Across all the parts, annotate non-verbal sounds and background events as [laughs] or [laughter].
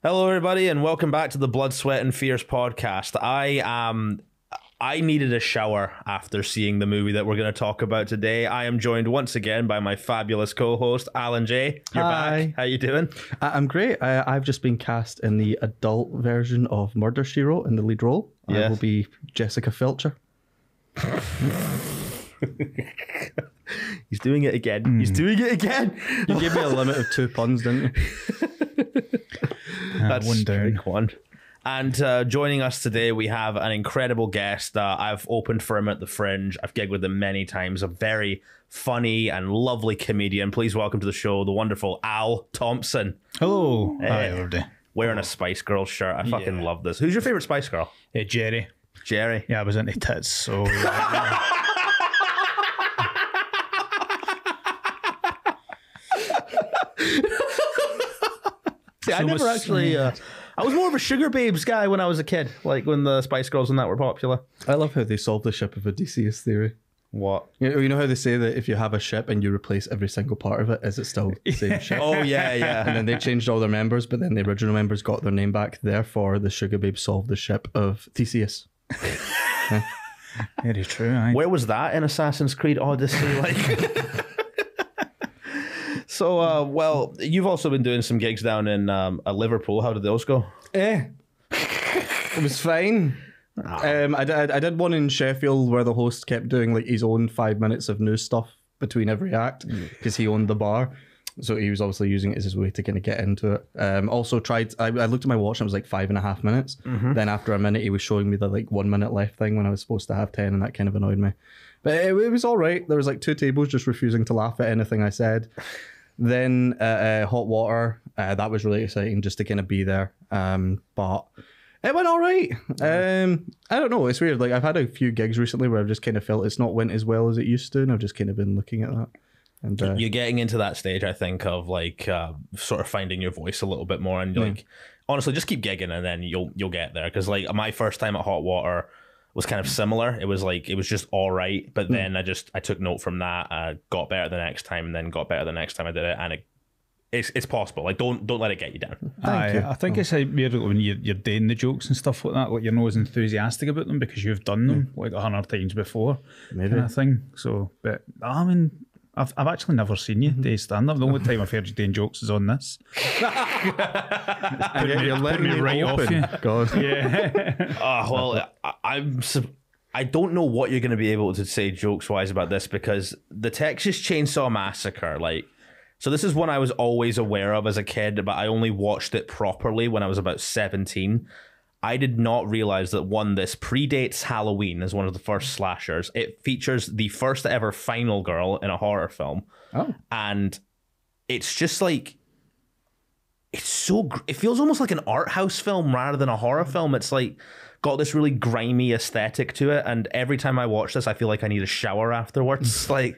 Hello, everybody, and welcome back to the Blood, Sweat, and Fears podcast. I am. I needed a shower after seeing the movie that we're going to talk about today. I am joined once again by my fabulous co-host Alan J. You're Hi. back. How are you doing? I'm great. I, I've just been cast in the adult version of Murder She Wrote in the lead role. Yes. I will be Jessica Filcher. He's doing it again. He's hmm. doing it again. You gave me a limit of two puns, didn't you? [laughs] [laughs] That's one down. one. And uh, joining us today, we have an incredible guest. Uh, I've opened for him at the Fringe. I've gigged with him many times. A very funny and lovely comedian. Please welcome to the show the wonderful Al Thompson, Hello. Hi, everybody. wearing a Spice Girl shirt. I fucking love this. Who's your favorite Spice Girl? Hey, Geri. Geri. Yeah, I was into tits, so [laughs] yeah. See, I never actually. Uh, I was more of a Sugababes guy when I was a kid, like when the Spice Girls and that were popular. I love how they solved the ship of Odysseus theory. What? You know, you know how they say that if you have a ship and you replace every single part of it, is it still the same [laughs] ship? Oh yeah, yeah. And then they changed all their members, but then the original members got their name back. Therefore, the Sugababes solved the ship of Theseus. [laughs] very true. Aye. Where was that in Assassin's Creed Odyssey? Like. [laughs] so, uh, well, you've also been doing some gigs down in um, uh, Liverpool. How did those go? Eh. It was fine. Um, I, did, I did one in Sheffield where the host kept doing like his own five minutes of news stuff between every act because he owned the bar. So he was obviously using it as his way to kind of get into it. Um, also tried. I, I looked at my watch and it was like five and a half minutes. Then after a minute, he was showing me the like one minute left thing when I was supposed to have ten, and that kind of annoyed me. But it, it was all right. There was like two tables just refusing to laugh at anything I said. Then uh, uh, hot water. Uh, that was really exciting just to kind of be there. Um, but it went all right. Um, I don't know. It's weird. Like I've had a few gigs recently where I've just kind of felt it's not went as well as it used to, and I've just kind of been looking at that. And uh, You're getting into that stage, I think, of like uh, sort of finding your voice a little bit more, and like honestly, just keep gigging, and then you'll you'll get there. Because like my first time at Hot Water was kind of similar. It was like it was just all right, but then I just I took note from that. Uh, got better the next time, and then got better the next time I did it, and it. It's, it's possible. Like don't don't let it get you down. Aye, you. I think it's a weird when you're, you're doing the jokes and stuff like that. Like you're not as enthusiastic about them because you've done them like a hundred times before, Maybe. kind of thing. So, but I mean, I've, I've actually never seen you do stand up. The only time I've heard you doing jokes is on this. [laughs] and yet you're letting me me right off you. God. [laughs] Yeah, Uh, [laughs] well, I, I'm. sup- I don't know what you're going to be able to say jokes wise about this because the Texas Chainsaw Massacre, like, so this is one I was always aware of as a kid, but I only watched it properly when I was about 17. I did not realize that one, this predates Halloween as one of the first slashers. It features the first ever final girl in a horror film. Oh. And it's just like it's so gr- it feels almost like an art house film rather than a horror mm. film it's like got this really grimy aesthetic to it and every time i watch this i feel like i need a shower afterwards [laughs] like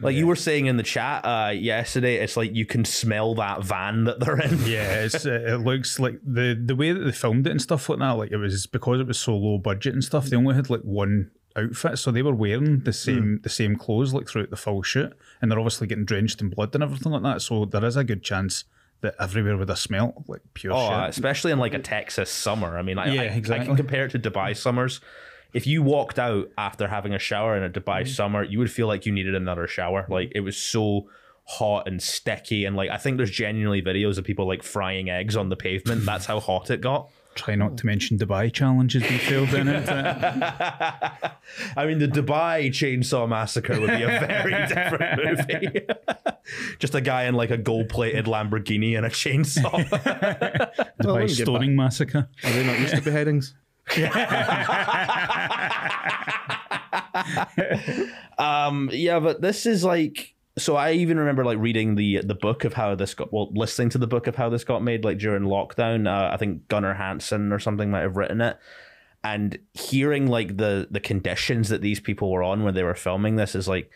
like you were saying in the chat uh yesterday it's like you can smell that van that they're in yeah. It's uh, [laughs] it looks like the the way that they filmed it and stuff like that. Like it was because it was so low budget and stuff. They only had like one outfit, so they were wearing the same the same clothes like throughout the full shoot, and they're obviously getting drenched in blood and everything like that. So there is a good chance that everywhere would have smelled like pure oh shit. especially in like a texas summer i mean I, Yeah, I, I can compare it to dubai summers if you walked out after having a shower in a dubai Mm-hmm. summer you would feel like you needed another shower like it was so hot and sticky and like i think there's genuinely videos of people like frying eggs on the pavement that's how hot it got Try not to mention Dubai challenges we failed in it. [laughs] I mean, the Dubai Chainsaw Massacre would be a very [laughs] different movie. [laughs] Just a guy in like a gold-plated Lamborghini and a chainsaw. Well, Dubai let me get stoning massacre. Are they not used to beheadings? [laughs] um, yeah, but this is like. So I even remember like reading the the book of how this got well, listening to the book of how this got made like during lockdown. Uh, I think Gunnar Hansen or something might have written it, and hearing like the the conditions that these people were on when they were filming this is like.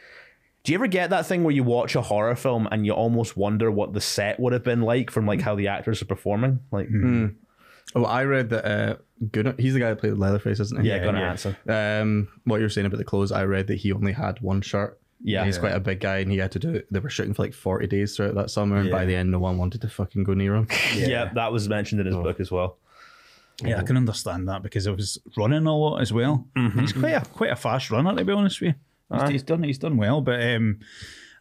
Do you ever get that thing where you watch a horror film and you almost wonder what the set would have been like from like how the actors are performing? Like, Oh, I read that uh, Gunnar, he's the guy that played Leatherface, isn't he? yeah, Gunnar yeah. Hansen. Um, what you were saying about the clothes, I read that he only had one shirt Yeah. he's quite a big guy, and he had to do it. They were shooting for like forty days throughout that summer, and by the end, no one wanted to fucking go near him. [laughs] Yeah. that was mentioned in his book as well. Yeah, I can understand that because it was running a lot as well. He's quite a quite a fast runner, to be honest with you. He's, he's done he's done well, but um,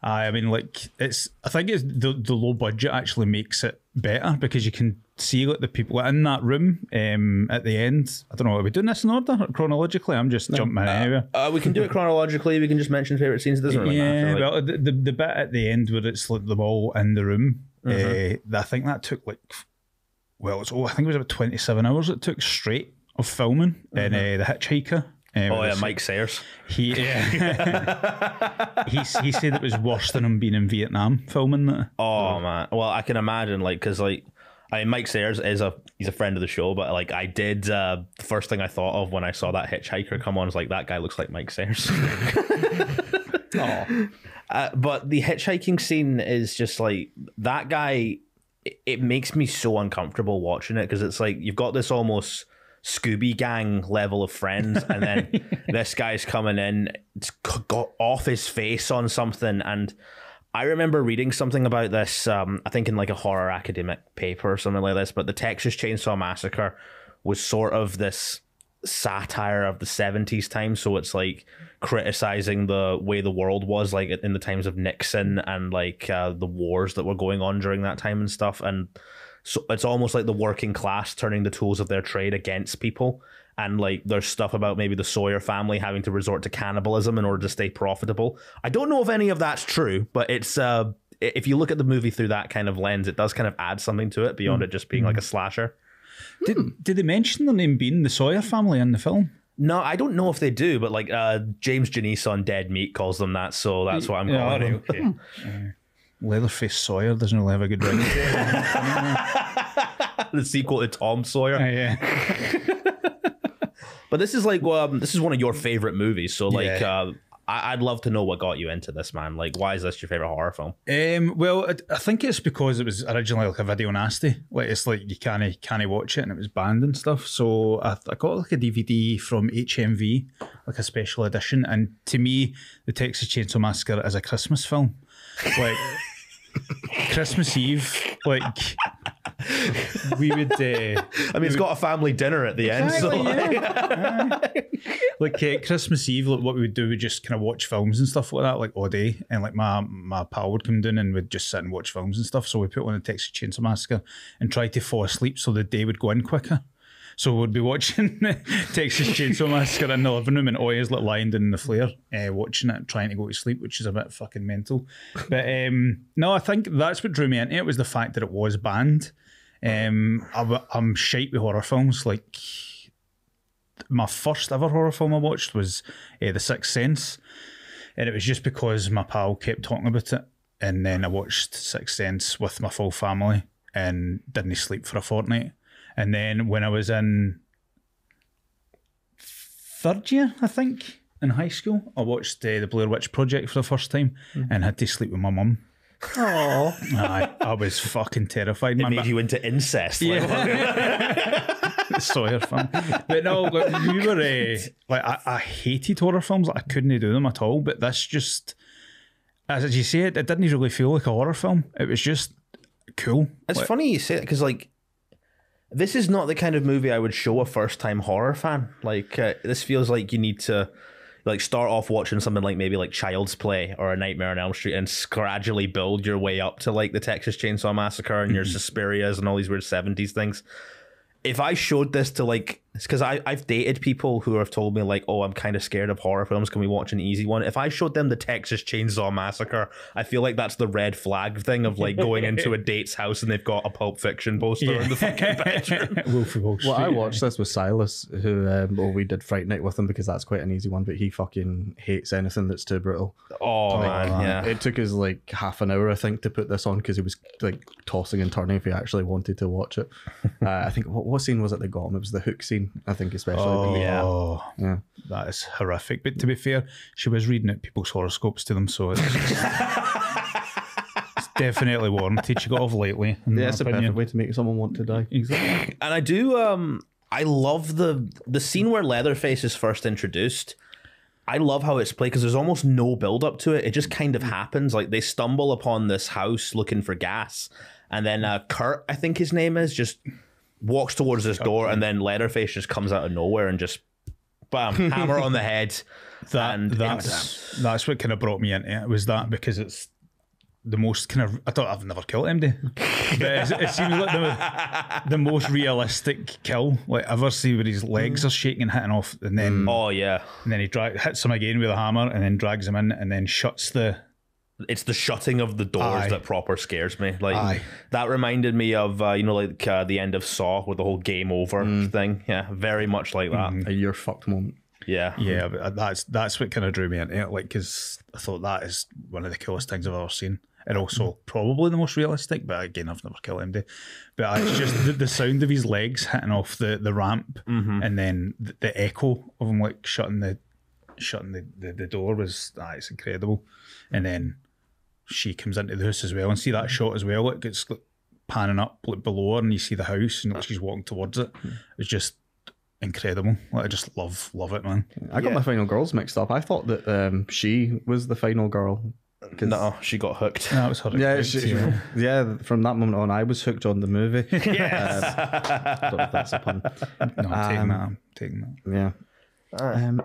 I I mean, like it's I think it's the the low budget actually makes it better because you can see like the people in that room um, at the end. I don't know, are we doing this in order chronologically? I'm just jumping in anywhere. Uh, we can do it chronologically. We can just mention favorite scenes. It doesn't really yeah, matter. like- well, the, the the bit at the end where it's like them all in the room, uh, I think that took like, well, it's, oh, I think it was about twenty seven hours. It took straight of filming in uh, the Hitchhiker. Um, oh yeah, Mike Sayers. He [laughs] [laughs] he he said it was worse than him being in Vietnam filming that. Oh man. Well, I can imagine like because like. I mean, Mike Sayers is a he's a friend of the show, but like I did, uh, the first thing I thought of when I saw that hitchhiker come on was like that guy looks like Mike Sayers. [laughs] Uh, but the hitchhiking scene is just like that guy. It, it makes me so uncomfortable watching it because it's like you've got this almost Scooby Gang level of friends, and then [laughs] this guy's coming in, got off his face on something, and I remember reading something about this. Um, I think in like a horror academic paper or something like this. But the Texas Chainsaw Massacre was sort of this satire of the 70s time so it's like criticizing the way the world was like in the times of Nixon and like uh, the wars that were going on during that time and stuff and so it's almost like the working class turning the tools of their trade against people and like there's stuff about maybe the Sawyer family having to resort to cannibalism in order to stay profitable I don't know if any of that's true but it's uh if you look at the movie through that kind of lens it does kind of add something to it beyond it just being like a slasher Did did they mention the name being the Sawyer family in the film? No, I don't know if they do, but like uh, James Janisse on Dead Meat calls them that, so that's what I'm Yeah, calling okay. [laughs] Leatherface Sawyer doesn't really have a good ring. the sequel to Tom Sawyer. yeah. [laughs] But this is like um, this is one of your favorite movies, so like Yeah. uh, I- I'd love to know what got you into this, man. Like, why is this your favorite horror film? Um, well, I, I think it's because it was originally like a video nasty. Like it's like you can't can't watch it, and it was banned and stuff. So I, I got like a DVD from HMV, like a special edition. And to me, the Texas Chainsaw Massacre is a Christmas film. Like [laughs] Christmas Eve, like we would. Uh, I mean, it's got a family dinner at the end, so Exactly, like, [laughs] like uh, Christmas Eve, like what we would do, we just kind of watch films and stuff like that, like all day. And like my my pal would come down and we'd just sit and watch films and stuff. So we put on the Texas Chainsaw Massacre and try to fall asleep so the day would go in quicker. So we'd be watching [laughs] Texas Chainsaw Massacre in the living room and always like lying down in the flare, uh, watching it, trying to go to sleep, which is a bit fucking mental. But um, no, I think that's what drew me into it was the fact that it was banned. Um, I, I'm shite with horror films. Like my first ever horror film I watched was uh, The Sixth Sense, and it was just because my pal kept talking about it, and then I watched Sixth Sense with my full family and didn't sleep for a fortnight. And then when I was in third year, I think, in high school, I watched uh, the Blair Witch Project for the first time and had to sleep with my mum. Oh, Aye, I was fucking terrified. it man. made you into incest. like, Sawyer [laughs] film. But no, like, we were uh, like I, I hated horror films. Like, I couldn't do them at all. But this just, as you say, it, it didn't really feel like a horror film. It was just cool. It's Like, funny you say that because like this is not the kind of movie I would show a first time horror fan. Like uh, this feels like you need to like start off watching something like maybe like Child's Play or A Nightmare on Elm Street and gradually build your way up to like the Texas Chainsaw Massacre and your mm-hmm. Suspirias and all these weird seventies things. If I showed this to like, because I I've dated people who have told me like, oh, I'm kind of scared of horror films. Can we watch an easy one? If I showed them the Texas Chainsaw Massacre, I feel like that's the red flag thing of like going into a [laughs] date's house and they've got a Pulp Fiction poster in the fucking bedroom. [laughs] Wolf of Wall well, I watched this with Silas, who um, well, we did Fright Night with him because that's quite an easy one, but he fucking hates anything that's too brutal. Oh man, yeah. It took us like half an hour, I think, to put this on because he was like tossing and turning if he actually wanted to watch it. [laughs] uh, I think what, what scene was it that got him? It was the hook scene, I think, especially. Oh, Yeah. Yeah. that is horrific. But to be fair, she was reading out people's horoscopes to them, so it's, it's definitely warranted. She got off lately. In Yeah, my it's a perfect way to make someone want to die. Exactly. [laughs] And I do um I love the the scene where Leatherface is first introduced. I love how it's played because there's almost no build up to it. It just kind of happens. Like they stumble upon this house looking for gas, and then uh, Kurt, I think his name is, just walks towards this door, and then Leatherface just comes out of nowhere and just bam, [laughs] hammer on the head. that and that's that's what kind of brought me into it was that because it's the most kind of I thought I've never killed MD, [laughs] but it, seems like the, the most realistic kill like ever seen where his legs are shaking and hitting off, and then mm. Oh yeah, and then he dra- hits him again with a hammer, and then drags him in, and then shuts the it's the shutting of the doors Aye. that proper scares me. Like Aye. that reminded me of uh, you know like uh, the end of Saw with the whole game over Mm. thing. Yeah, very much like that. A you're fucked moment. Yeah, Yeah, but that's that's what kind of drew me into it. Like, because I thought that is one of the coolest things I've ever seen, and also probably the most realistic. But again, I've never killed MD. But it's just the, the sound of his legs hitting off the, the ramp, and then the, the echo of him like shutting the shutting the, the, the door was ah, it's incredible. And then she comes into the house as well, and see that shot as well. It gets like, panning up like below her, and you see the house, and like, she's walking towards it. It's just incredible. Like I just love love it, man. I got Yeah. my final girls mixed up. I thought that um, she was the final girl. 'Cause- no, she got hooked. That was her. Yeah, she, yeah. From that moment on, I was hooked on the movie. [laughs] Yes. I don't know if that's a pun. No, I'm taking that. I'm taking that. Yeah. Um,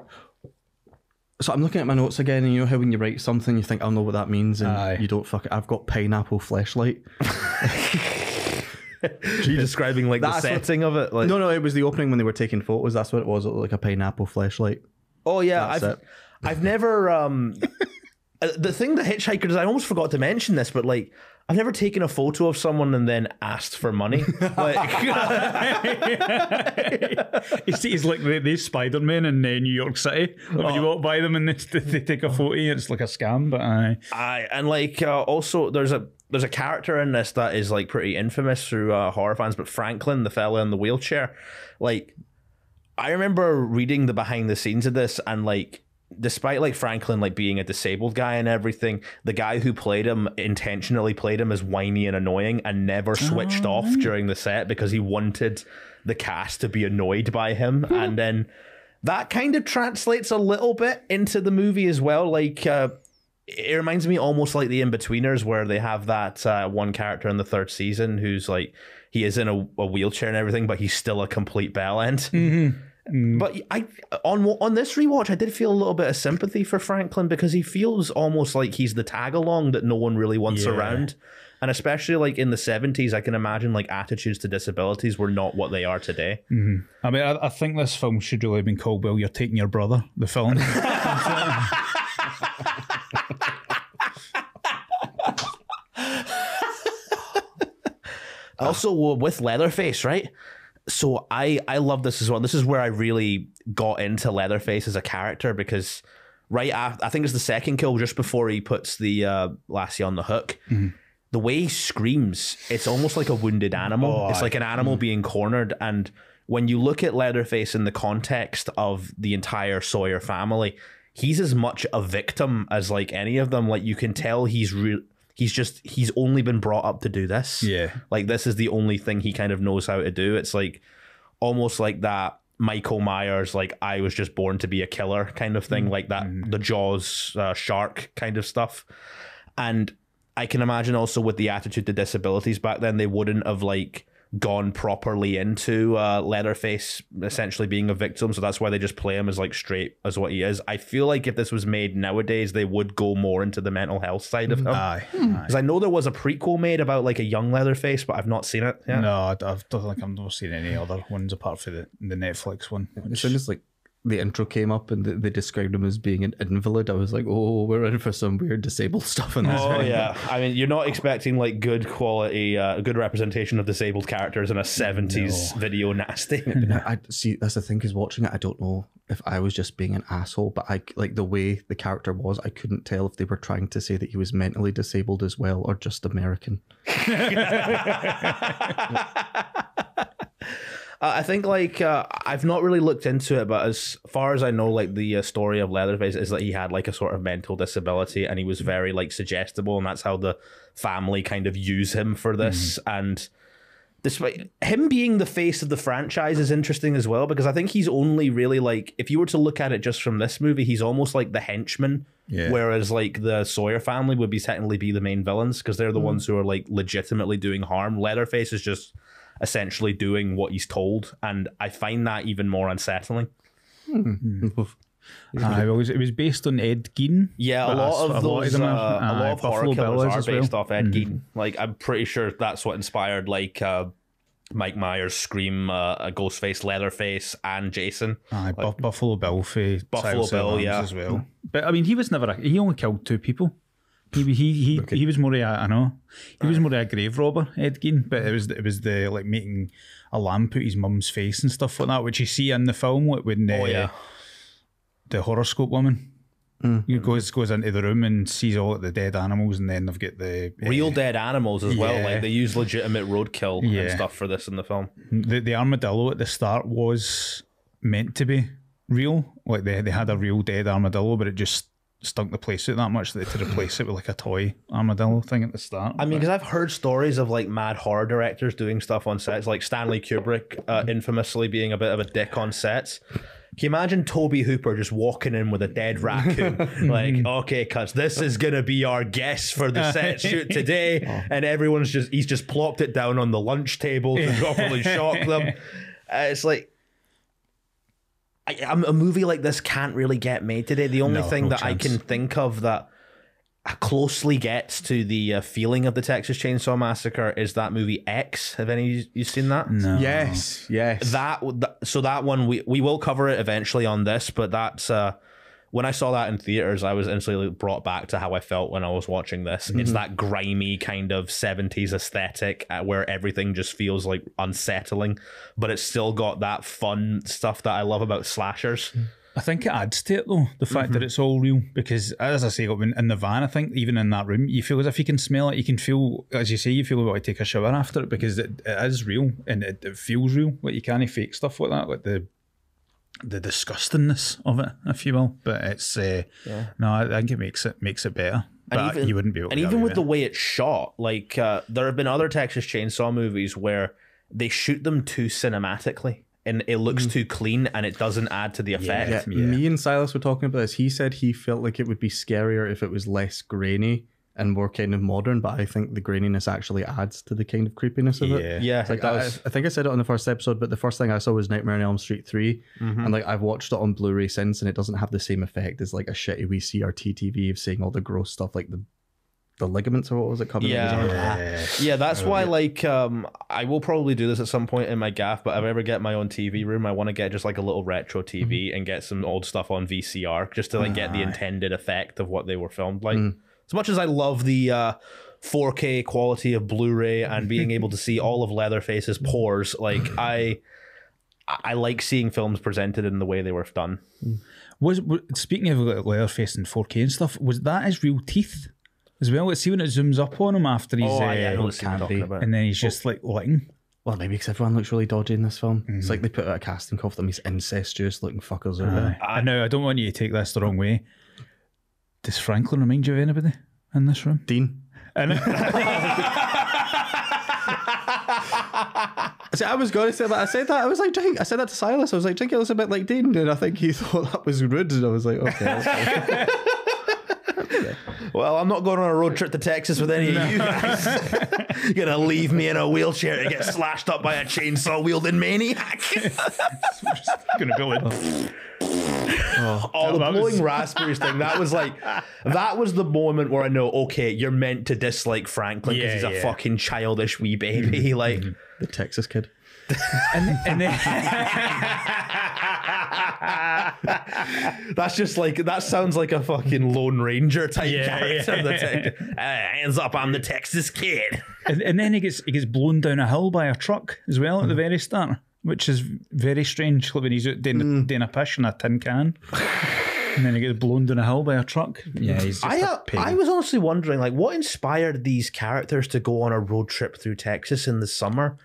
so I'm looking at my notes again, and you know how when you write something, you think I'll know what that means, and Aye. you don't fuck it. I've got pineapple fleshlight. [laughs] Are you describing like the That's what- setting of it? Like, No, no, it was the opening when they were taking photos. That's what it was. It looked like a pineapple flashlight. oh yeah, That's I've it. I've never um [laughs] uh, the thing the hitchhiker does. I almost forgot to mention this, but like I've never taken a photo of someone and then asked for money. Like, you see, it's like the, Spider Man in uh, New York City. Like When you walk by them and they, they take a photo, it's like a scam. But aye. I and like uh, also there's a there's a character in this that is like pretty infamous through uh, horror fans, but Franklin, the fella in the wheelchair, like I remember reading the behind the scenes of this and like despite like Franklin like being a disabled guy and everything, the guy who played him intentionally played him as whiny and annoying and never switched off during the set because he wanted the cast to be annoyed by him. And then that kind of translates a little bit into the movie as well. Like uh it reminds me almost like the in-betweeners where they have that uh, one character in the third season who's like he is in a, a wheelchair and everything but he's still a complete bell end Mm. but I on on this rewatch, I did feel a little bit of sympathy for Franklin because he feels almost like he's the tag along that no one really wants Yeah. around, and especially like in the seventies, I can imagine like attitudes to disabilities were not what they are today. Mm-hmm. I mean, I, I think this film should really have been called Well, You're Taking Your Brother, the film. [laughs] [laughs] Also with Leatherface, right? So I I love this as well. This is where I really got into Leatherface as a character because right after I think it's the second kill just before he puts the uh, lassie on the hook. The way he screams, it's almost like a wounded animal. it's like an animal being cornered. And when you look at Leatherface in the context of the entire Sawyer family, he's as much a victim as like any of them. Like you can tell he's real. He's just he's only been brought up to do this. Yeah. Like this is the only thing he kind of knows how to do. It's like almost like that Michael Myers, like I was just born to be a killer kind of thing, like that the Jaws uh, shark kind of stuff. And I can imagine also with the attitude to disabilities back then, they wouldn't have like gone properly into uh, Leatherface essentially being a victim. So that's why they just play him as like straight as what he is. I feel like if this was made nowadays, they would go more into the mental health side of him. aye. Because I know there was a prequel made about like a young Leatherface, but I've not seen it. Yeah. No, I, I don't think I've never seen any other ones apart from the, the Netflix one. As Which, soon as like the intro came up and they, described him as being an invalid, I was like, oh, we're in for some weird disabled [laughs] stuff in this. Oh yeah, I mean, you're not expecting like good quality, uh, good representation of disabled characters in a '70s video nasty. [laughs] I, I see. That's the thing. Is watching it, I don't know if I was just being an asshole, but I like the way the character was. I couldn't tell if they were trying to say that he was mentally disabled as well, or just American. [laughs] I think like uh, I've not really looked into it, but as far as I know, like the uh, story of Leatherface is that he had like a sort of mental disability, and he was very like suggestible, and that's how the family kind of use him for this. And despite him being the face of the franchise is interesting as well because I think he's only really like if you were to look at it just from this movie, he's almost like the henchman. Yeah. Whereas like the Sawyer family would be technically be the main villains because they're the ones who are like legitimately doing harm. Leatherface is just essentially doing what he's told, and I find that even more unsettling. Aye, well, it was, based on Ed Gein. Yeah, a lot of those, them uh, a lot of horror Buffalo killers are well. Mm-hmm. based off Ed Gein. Like, I'm pretty sure that's what inspired like uh, Mike Myers, Scream, uh, Ghostface, Leatherface, and Jason. Aye, Bu- Buffalo Bill for Buffalo Bill, yeah. as well. But I mean, he was never. A, he only killed two people. He he he, he was more of a, I know he was more of a grave robber, Ed Gein. But it was it was the like making a lamb put his mum's face and stuff like that, which you see in the film like, when uh, Oh yeah, the horoscope woman. He goes goes into the room and sees all the dead animals, and then they've got the uh, real dead animals as well. Like they use legitimate roadkill and stuff for this in the film. the the armadillo at the start was meant to be real. Like they they had a real dead armadillo, but it just stunk the place out that much that they had to replace it with like a toy armadillo thing at the start. I mean, because I've heard stories of like mad horror directors doing stuff on sets, like Stanley Kubrick uh, infamously being a bit of a dick on sets. Can you imagine Tobe Hooper just walking in with a dead raccoon? [laughs] like, okay, cuz this is gonna be our guest for the set shoot today, [laughs] and everyone's just he's just plopped it down on the lunch table to [laughs] properly shock them. Uh, it's like. I, I'm- a movie like this can't really get made today. The only No, thing no that I can think of that closely gets to the uh, feeling of the Texas Chainsaw Massacre is that movie X. Have any of you seen that? no. Yes, yes. That th- so that one we we will cover it eventually on this, but that's uh when I saw that in theaters, I was instantly brought back to how I felt when I was watching this. It's that grimy kind of 70s aesthetic uh, where everything just feels like unsettling, but it's still got that fun stuff that I love about slashers. I think it adds to it though, the fact that it's all real. Because as I say, in the van, I think even in that room, you feel as if you can smell it. You can feel, as you say, you feel about to take a shower after it because it, it is real and it, it feels real. Like you can't fake stuff like that, like the the disgustingness of it, if you will. But it's uh, yeah. no, I think it makes it makes it better. But you wouldn't be able. to and get even away with the way it's shot like uh, there have been other texas chainsaw movies where they shoot them too cinematically and it looks too clean and it doesn't add to the effect yeah, me and Silas were talking about this. He said he felt like it would be scarier if it was less grainy and more kind of modern, but I think the graininess actually adds to the kind of creepiness of it. yeah, yeah It's like it does. I, I think I said it on the first episode, but the first thing I saw was Nightmare on Elm Street 3 mm-hmm. and like I've watched it on Blu-ray since, and it doesn't have the same effect as like a shitty wee CRT TV of seeing all the gross stuff like the the ligaments or what was it coming Yeah. out of his arm. Yeah. yeah that's oh, why like um i will probably do this at some point in my gaff but if i ever get my own tv room i want to get just like a little retro tv mm-hmm. and get some old stuff on vcr just to like get the intended effect of what they were filmed like mm. As much as i love the uh 4k quality of blu-ray and being able to see all of leatherface's pores like [sighs] i I like seeing films presented in the way they were done. Was, was speaking of Leatherface and 4K and stuff, was that his real teeth as well? Let's see when it zooms up on him after he's Oh, uh, yeah, I know what scene you're candy. and then he's just like licking. Well, maybe because everyone looks really dodgy in this film. Mm-hmm. It's like they put out a casting call for them. These incestuous looking fuckers over there. I know. I don't want you to take this the wrong way. Does Franklin remind you of anybody in this room? Dean. And [laughs] See, I was going to say that. I said that. I was like, drink. I said that to Silas. I was like, drink it. It's a bit like Dean, and I think he [laughs] thought that was rude. And I was like, okay. [laughs] that's fine. Well, I'm not going on a road trip to Texas with any of you guys. [laughs] You're gonna leave me in a wheelchair to get slashed up by a chainsaw wielding maniac. [laughs] gonna go in. oh, oh the that blowing was- raspberries thing. That was like, that was the moment where I know, okay, you're meant to dislike Franklin because Yeah, he's a yeah. fucking childish wee baby. [laughs] Like, mhm. the Texas kid. And, and then [laughs] that's just like that sounds like a fucking Lone Ranger type Yeah, character. yeah. The Tex- Uh, hands up, I'm the Texas kid. and, and then he gets he gets blown down a hill by a truck as well at the very start, which is very strange. When he's out doing, doing a piss in a tin can, and then he gets blown down a hill by a truck. Yeah, he's just I, a uh, pig. I was honestly wondering, like, what inspired these characters to go on a road trip through Texas in the summer?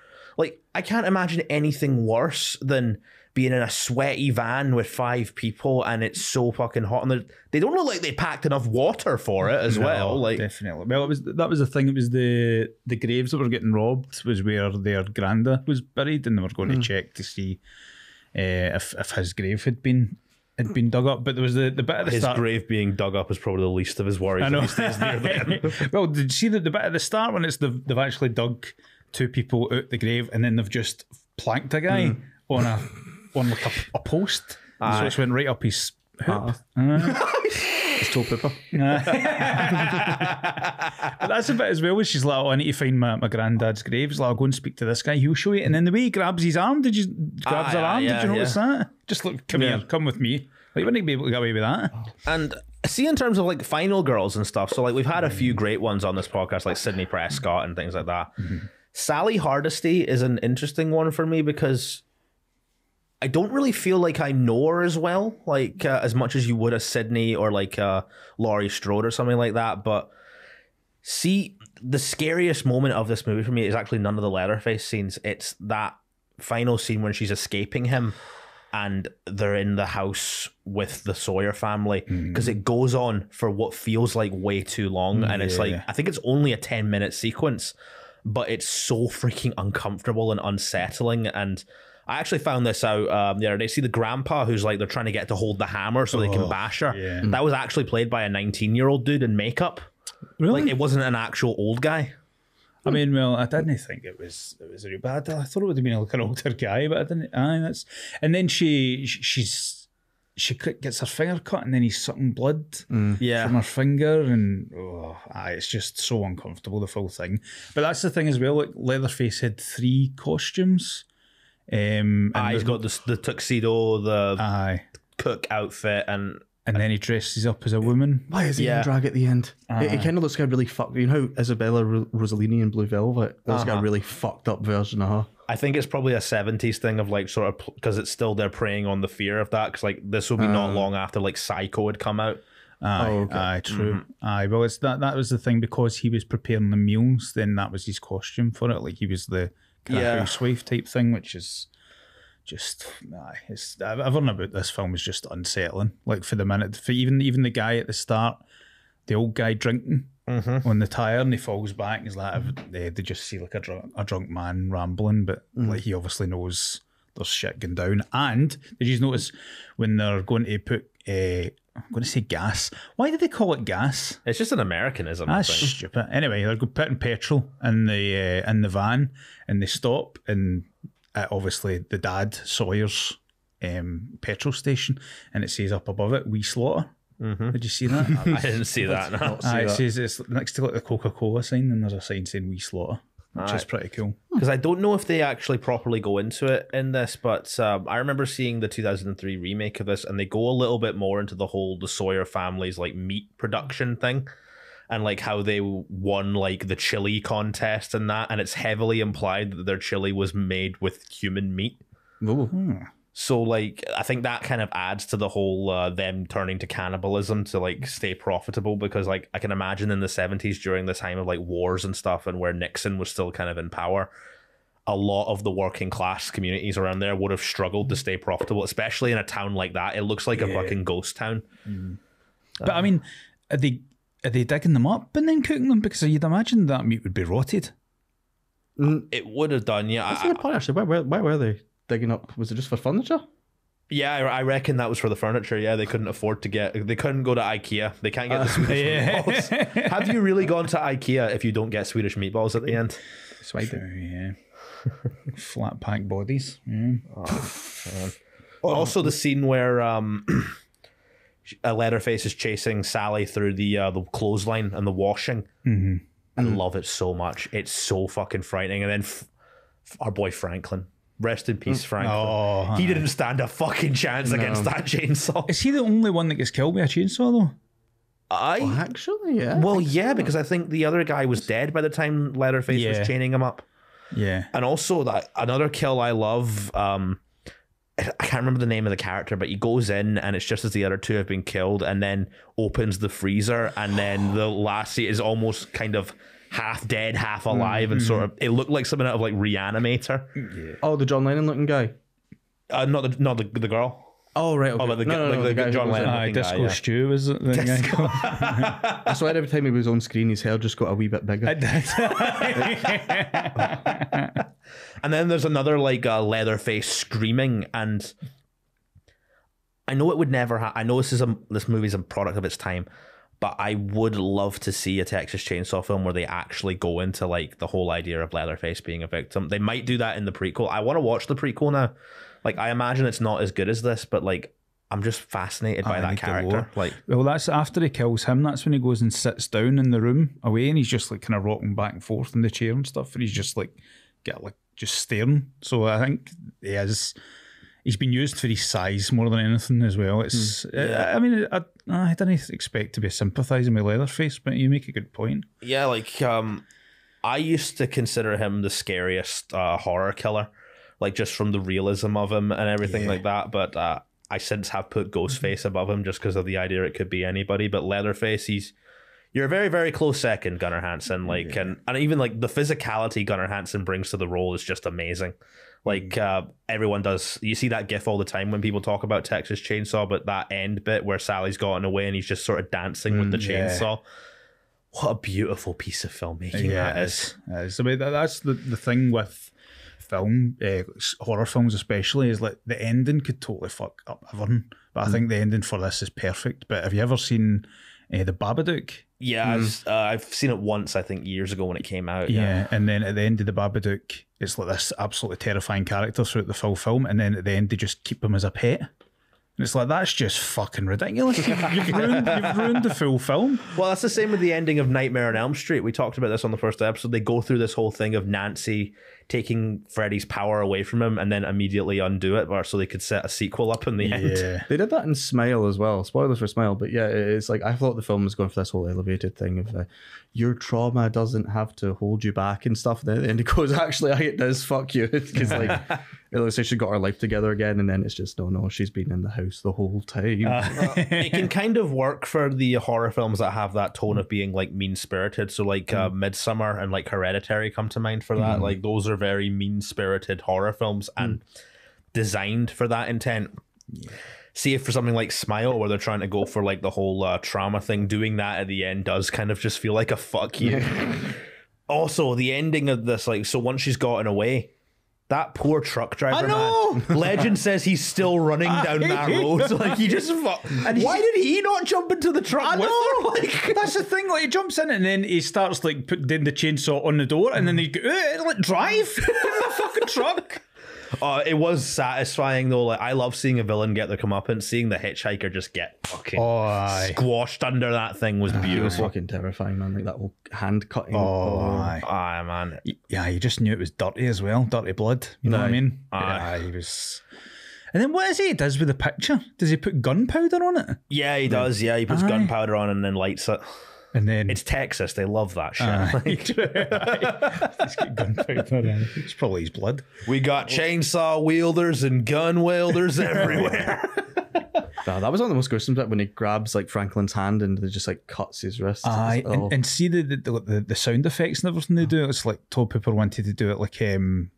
I can't imagine anything worse than being in a sweaty van with five people and it's so fucking hot and they don't look like they packed enough water for it as well. Like definitely. Well, it was that was the thing. It was the the graves that were getting robbed was where their granda was buried, and they were going to check to see uh, if if his grave had been had been dug up. But there was the the bit at the his start. His grave being dug up is probably the least of his worries. I know. he stays near [laughs] well, did you see the, the bit at the start when it's the, they've actually dug two people out the grave and then they've just planked a guy hmm. on a on like a, a post, so it's went right up his hoop. Uh-huh. Uh-huh. It's pooper. [laughs] But that's a bit as well she's like, oh, I need to find my, my granddad's grave. She's like, I'll go and speak to this guy. He'll show you. And then the way he grabs his arm, did you grabs Ah, her yeah, arm? yeah, did you notice yeah. that? Just look, come here, come with me. Like, you wouldn't be able to get away with that. And see, in terms of like final girls and stuff, so like we've had a few great ones on this podcast, like Sydney Prescott and things like that. Mm-hmm. Sally Hardesty is an interesting one for me because I don't really feel like I know her as well, like uh, as much as you would a Sydney or like uh, Laurie Strode or something like that. But see, the scariest moment of this movie for me is actually none of the Leatherface scenes. It's that final scene when she's escaping him and they're in the house with the Sawyer family because it goes on for what feels like way too long. And it's like, I think it's only a 10 minute sequence, but it's so freaking uncomfortable and unsettling. And I actually found this out um, the other day. See the grandpa who's like, they're trying to get to hold the hammer so they can bash her. yeah. That was actually played by a 19 year old dude in makeup. Really? Like, it wasn't an actual old guy. I mean, well, I didn't think it was it was really bad. I thought it would have been like an older guy, but I didn't. Aye, that's and then she she's she gets her finger cut, and then he's sucking blood Yeah. from her finger, and oh, aye, it's just so uncomfortable the full thing. But that's the thing as well. Like Leatherface had three costumes. Um, and Ah, he's the- got the, the tuxedo, the aye, cook outfit, and and then he dresses up as a woman. Why is he Yeah. in drag at the end? it it kind of looks like a really fucked. You know how Isabella Ro- Rossellini in Blue Velvet looks like a uh-huh. really fucked up version of her. I think it's probably a 70s thing of like sort of because it's still they're preying on the fear of that because like this will be not uh. long after like Psycho had come out. Aye, Oh, okay. aye, true. Mm-hmm. Aye, well, it's that that was the thing because he was preparing the meals. Then that was his costume for it. Like he was the kind of housewife type thing, which is just aye. It's everything about this film is just unsettling. Like for the minute, for even even the guy at the start, the old guy drinking on the tire, and he falls back. And he's like, they, they just see like a drunk a drunk man rambling, but like he obviously knows there's shit going down. And did you notice when they're going to put? Uh, I'm going to say gas. Why did they call it gas? It's just an Americanism. That's stupid. Anyway, they're putting petrol in the uh, in the van, and they stop, and uh, obviously the dad Sawyer's um, petrol station, and it says up above it, "We slaughter." Mm-hmm. Did you see that? [laughs] I didn't see that. No. Aye, it says it's next to like the Coca Cola sign, and there's a sign saying "We slaughter," which is pretty cool. Because I don't know if they actually properly go into it in this, but um, I remember seeing the 2003 remake of this, and they go a little bit more into the whole the Sawyer family's like meat production thing, and like how they won like the chili contest and that, and it's heavily implied that their chili was made with human meat. Oh, So like I think that kind of adds to the whole uh, them turning to cannibalism to like stay profitable because like I can imagine in the 70s during the time of like wars and stuff and where Nixon was still kind of in power a lot of the working class communities around there would have struggled to hmm. stay profitable especially in a town like that. It looks like a fucking ghost town. Hmm. But I uh, mean, are they are they digging them up and then cooking them? Because you'd imagine that meat would be rotted. Mm. Uh, it would have done yeah that's I, a good point. Actually, why, why, why were they digging up? Was it just for furniture? yeah I, I reckon that was for the furniture yeah they couldn't afford to get they couldn't go to Ikea they can't get the uh, Swedish yeah. meatballs [laughs] have you really gone to Ikea if you don't get Swedish meatballs at the end So I. Oh, yeah. [laughs] Flat pack bodies. Yeah. Oh, [laughs] oh. Also, the scene where um, [clears throat] a Leatherface is chasing Sally through the uh, the clothesline and the washing. Mm-hmm. I love it so much. It's so fucking frightening. And then f- our boy Franklin, rest in peace, Franklin. Oh, he didn't stand a fucking chance against that chainsaw. Is he the only one that gets killed by a chainsaw though? I Actually, yeah. well, yeah, because I think the other guy was dead by the time Leatherface Yeah. was chaining him up. Yeah. And also that another kill I love. Um, I can't remember the name of the character, but he goes in and it's just as the other two have been killed, and then opens the freezer, and then the [gasps] lassie is almost kind of half dead, half alive, and sort of it looked like something out of like Reanimator. Oh, the John Lennon looking guy. Uh, not the not the, the girl. Oh right. Okay. but the- no, no, like no, the the guy John goes in. Lennon. Aye, looking guy, Disco yeah. Stew was it? The guy called? [laughs] I swear every time he was on screen, his hair just got a wee bit bigger. [laughs] [laughs] And then there's another like uh, Leatherface screaming, and I know it would never. Ha- I know this is a this movie's a product of its time, but I would love to see a Texas Chainsaw film where they actually go into like the whole idea of Leatherface being a victim. They might do that in the prequel. I want to watch the prequel now. Like I imagine it's not as good as this, but like I'm just fascinated by I that character. Like Well, that's after he kills him. That's when he goes and sits down in the room away, and he's just like kind of rocking back and forth in the chair and stuff, and he's just like get like just staring. So I think he is. He's been used for his size more than anything as well. It's. I, I mean, I, I didn't expect to be sympathising with Leatherface, but you make a good point. Yeah, like um, I used to consider him the scariest uh, horror killer, like just from the realism of him and everything like that. But uh, I since have put Ghostface above him just because of the idea it could be anybody. But Leatherface, he's you're a very very close second, Gunnar Hansen. Like and and even like the physicality Gunnar Hansen brings to the role is just amazing. Like uh, everyone does, you see that gif all the time when people talk about Texas Chainsaw, but that end bit where Sally's gotten away and he's just sort of dancing with the yeah. chainsaw. What a beautiful piece of filmmaking that it is. It is. I mean, that, that's the, the thing with film, uh, horror films especially, is like the ending could totally fuck up everything. But I think the ending for this is perfect. But have you ever seen uh, The Babadook? Yeah, I've, uh, I've seen it once, I think, years ago when it came out. Yeah. And then at the end of The Babadook, it's like this absolutely terrifying character throughout the full film. And then at the end, they just keep him as a pet. And it's like, that's just fucking ridiculous. You've, [laughs] you've, ruined, you've ruined the full film. Well, that's the same with the ending of Nightmare on Elm Street. We talked about this on the first episode. They go through this whole thing of Nancy taking Freddy's power away from him and then immediately undo it, or so they could set a sequel up in the end. Yeah. They did that in Smile as well. Spoilers for Smile, but yeah, it's like I thought the film was going for this whole elevated thing of uh, your trauma doesn't have to hold you back and stuff. And then at the end it goes, [laughs] actually, I it does. Fuck you, [laughs] because like [laughs] it looks like she got her life together again, and then it's just no, no, she's been in the house the whole time. it can kind of work for the horror films that have that tone of being like mean spirited. So like uh, Midsommar and like Hereditary come to mind for that. Like those are very mean spirited horror films and designed for that intent. See if for something like Smile, where they're trying to go for like the whole uh, trauma thing, doing that at the end does kind of just feel like a fuck you. [laughs] also, the ending of this, like, so once she's gotten away, that poor truck driver know! man. [laughs] Legend says he's still running down that [laughs] road. [laughs] Like he just fuck. Why did he not jump into the truck with her? Like, That's the thing. Like he jumps in and then he starts like putting the chainsaw on the door, and then he go, eh, like drive in the fucking truck. Uh, it was satisfying though. Like I love seeing a villain get their comeuppance. Seeing the hitchhiker just get fucking Oh, aye. squashed under that thing was It was beautiful. fucking terrifying, man. Like that whole hand cutting. Oh, aye. Aye, man. Yeah, you just knew it was dirty as well, dirty blood. You know what I mean? Aye. He was. And then what is he does with the picture? Does he put gunpowder on it? Yeah, he does. Yeah, he puts gunpowder on and then lights it. And then It's Texas. They love that shit. Aye. He's got gunpowder in it. It's probably his blood. we got chainsaw wielders and gun wielders [laughs] everywhere. [laughs] Nah, that was one of the most gruesome bit when he grabs like Franklin's hand and it just like cuts his wrist. Aye, Oh. and, and see the, the the the sound effects and everything they do. It's like Todd Pepper wanted to do it like um,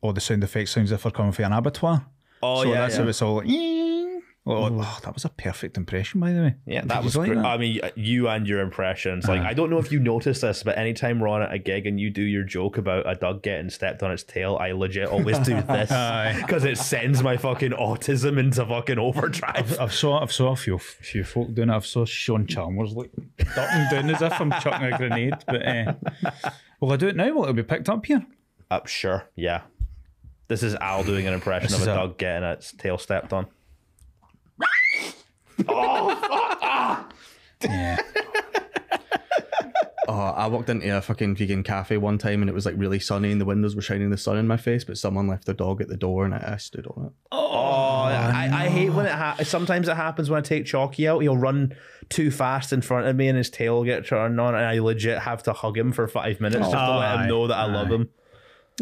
all the sound effects sounds if they're coming from an abattoir. Oh so yeah, that's yeah. how it's all like. Oh, oh, that was a perfect impression, by the way. Yeah, that was like great. that? I mean, you and your impressions. Like, I don't know if you noticed this, but anytime we're on at a gig and you do your joke about a dog getting stepped on its tail, I legit always do [laughs] this because it sends my fucking autism into fucking overdrive. I've saw I've saw a few few folk doing it. I've saw Sean Chalmers like ducking down as if I'm chucking a grenade. But uh, will I do it now? Will it be picked up here? Uh, sure, yeah. This is Al doing an impression This of a- dog getting its tail stepped on. Oh, ah. Yeah. Oh, I walked into a fucking vegan cafe one time and it was like really sunny and the windows were shining the sun in my face, but someone left their dog at the door and I, I stood on it. Oh, I, I hate when it happens. sometimes it happens when I take Chalky out. He'll run too fast in front of me and his tail will get turned on, and I legit have to hug him for five minutes just to let Aye. him know that I love him.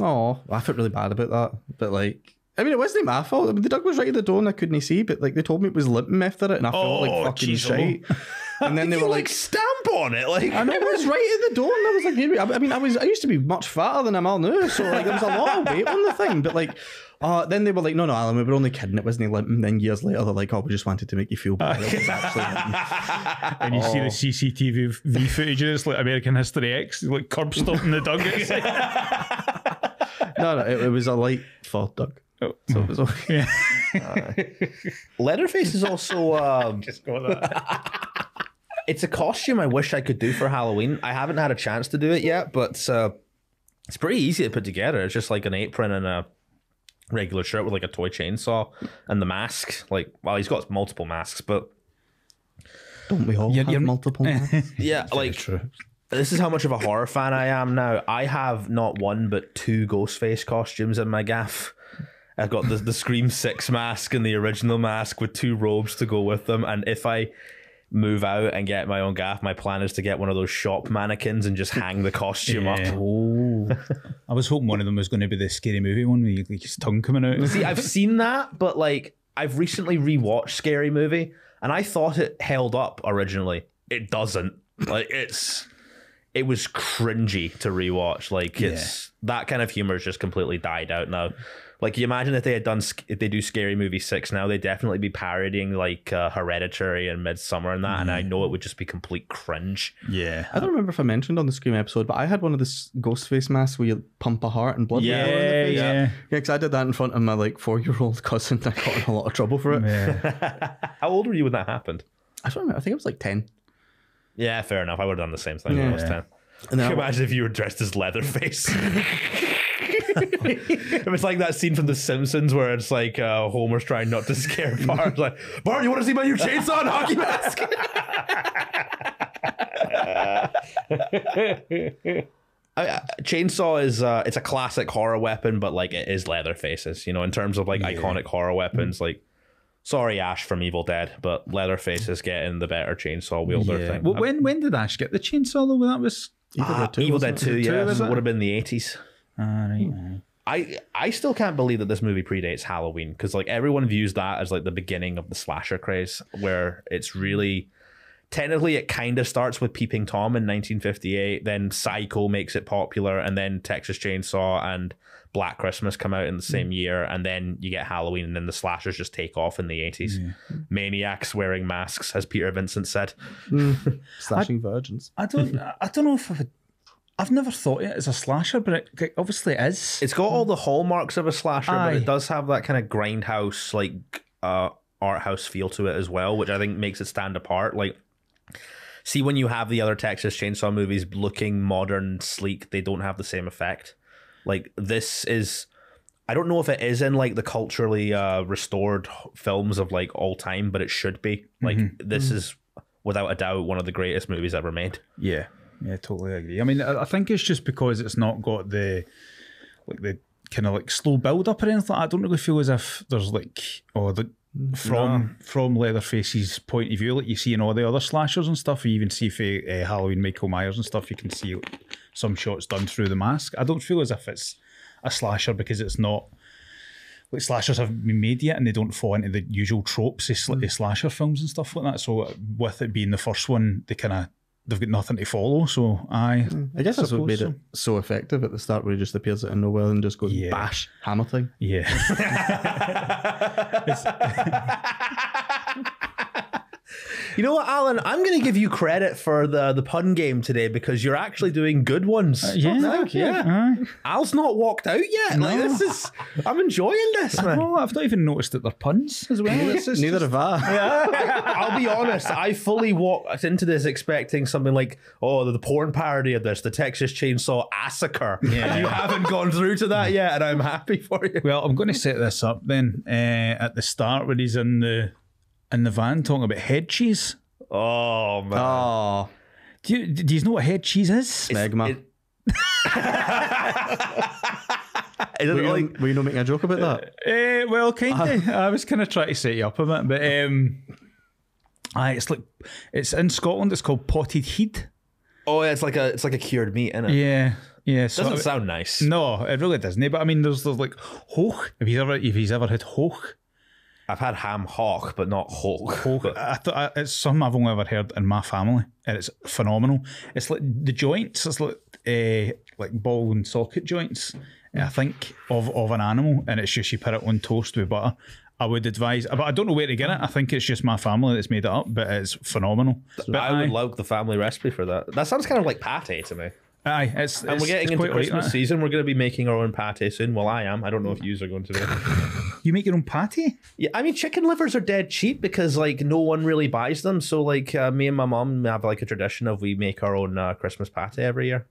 Oh, I felt really bad about that. But like, I mean, it wasn't my fault. I mean, the dog was right at the door and I couldn't see, but like they told me it was limping after it and I felt Oh, like fucking jeez, shite. [laughs] And then they were like like, stamp on it. Like I know it was right at the door, and I was like, "Here we-" I mean, I was I used to be much fatter than I'm all now, so like there was a lot of weight on the thing. But like, uh, then they were like, "No, no, Alan, we were only kidding. It wasn't limp." And then years later, they're like, "Oh, we just wanted to make you feel better." It was actually. [laughs] And you see the CCTV v footage and it's like American History X, like curb stomping the dog [laughs] no, no, it, it was a light for Doug. Oh. So it was okay. [laughs] Leatherface is also [laughs] um, Just got that. [laughs] it's a costume I wish I could do for Halloween. I haven't had a chance to do it yet, but uh, it's pretty easy to put together. It's just like an apron and a regular shirt with like a toy chainsaw and the mask. Like, well, he's got multiple masks, but Don't we all You're- have you're- multiple? masks? yeah, like true. this is how much of a horror fan I am now. I have not one but two Ghostface costumes in my gaff. I've got the the Scream Six mask and the original mask with two robes to go with them. And if I move out and get my own gaff, my plan is to get one of those shop mannequins and just hang the costume Yeah. [laughs] up. oh, I was hoping one of them was going to be the scary movie one with his tongue coming out. See, I've seen that, but like I've recently rewatched Scary Movie, and I thought it held up originally. It doesn't. Like it's it was cringy to rewatch. Like it's that kind of humor has just completely died out now. Like you imagine if they had done if they do Scary Movie six now, they'd definitely be parodying like uh, Hereditary and Midsommar and that, and I know it would just be complete cringe. Yeah. I don't remember if I mentioned on the Scream episode, but I had one of this Ghostface masks where you pump a heart and blood. Yeah, will the face. yeah. yeah. Because I did that in front of my like four year old [laughs] cousin. I got in a lot of trouble for it. Yeah. [laughs] How old were you when that happened? I don't remember. I think it was like ten. Yeah, fair enough. I would have done the same thing when I was ten. And then Can you I- imagine if you were dressed as Leatherface? [laughs] it was like that scene from The Simpsons where it's like uh, Homer's trying not to scare [laughs] Bart. Like, Bart, you want to see my new chainsaw and hockey mask? I- chainsaw is uh, it's a classic horror weapon, but like it is Leatherface's. You know, in terms of like iconic horror weapons, like. Sorry, Ash from Evil Dead, but Leatherface is getting the better chainsaw wielder yeah. thing. Well, when when did Ash get the chainsaw though? That was Evil Ah, Dead 2, Evil Dead 2, yeah. it? Would have been the 80s. Ah, I I still can't believe that this movie predates Halloween because like everyone views that as like the beginning of the slasher craze, where it's hmm. really technically it kind of starts with Peeping Tom in 1958, then Psycho makes it popular, and then Texas Chainsaw and Black Christmas come out in the hmm. same year, and then you get Halloween, and then the slashers just take off in the 80s. Maniacs wearing masks, as Peter Vincent said. [laughs] Slashing virgins. I don't. I don't know if I've. I've never thought it as a slasher, but it, obviously it is. It's got all the hallmarks of a slasher, but it does have that kind of grindhouse, like uh, art house feel to it as well, which I think makes it stand apart. Like, see, when you have the other Texas Chainsaw movies looking modern, sleek, they don't have the same effect. Like this is, I don't know if it is in like the culturally uh, restored films of like all time, but it should be. Like this is without a doubt one of the greatest movies ever made. Yeah, yeah, totally agree. I mean, I, think it's just because it's not got the like the kind of like slow build up or anything. Like that. I don't really feel as if there's like oh the from from Leatherface's point of view, like you see in all the other slashers and stuff. You even see for uh, Halloween Michael Myers and stuff. You can see like, some shots done through the mask. I don't feel as if it's a slasher because it's not. Like slashers haven't been made yet, and they don't fall into the usual tropes of, sl- of slasher films and stuff like that. So, with it being the first one, they kind of they've got nothing to follow. So, I hmm, I guess that's what made so. it so effective at the start, where he just appears out of nowhere and just goes Yeah. bash hammer time. yeah, [laughs] [laughs] [laughs] You know what, Alan? I'm going to give you credit for the the pun game today because you're actually doing good ones. yeah, thank you. Yeah. Aye. Al's not walked out yet. Like this is, I'm enjoying this, man. Well, I've not even noticed that they're puns as well. Neither have I. Yeah. I'll be honest. I fully walked into this expecting something like, oh, the, the porn parody of this, the Texas Chainsaw Massacre. Yeah. And you haven't gone through to that yet, and I'm happy for you. Well, I'm going to set this up then uh, at the start when he's in the in the van talking about head cheese. Oh man. Oh, Do you, do you know what head cheese is? smegma. It- [laughs] Is it were, you, like were you not making a joke about that? Uh, well, kind of. [laughs] I was kind of trying to set you up a bit, but um, aye, it's like it's in Scotland. It's called potted heed. oh, yeah, it's like a it's like a cured meat, isn't it? Yeah, yeah. So Doesn't I- sound nice. no, it really doesn't. But I mean, there's there's like hoch. If he's ever if he's ever had hoch, I've had ham hock, but not Hulk. Hulk, I thought it's something I've only ever heard in my family, and it's phenomenal. It's like the joints, it's like uh, like ball and socket joints. I think of of an animal, and it's just you put it on toast with butter. I would advise, but I don't know where to get it. I think it's just my family that's made it up, but it's phenomenal. But I would love the family recipe for that. That sounds kind of like pate to me. Aye, it's, And it's- we're getting into Christmas that. season. We're going to be making our own pate soon. Well, I am. I don't know if yous are going to do. [laughs] You make your own patty? yeah, I mean, chicken livers are dead cheap because like no one really buys them. So like uh, me and my mom have like a tradition of we make our own uh, Christmas pate every year.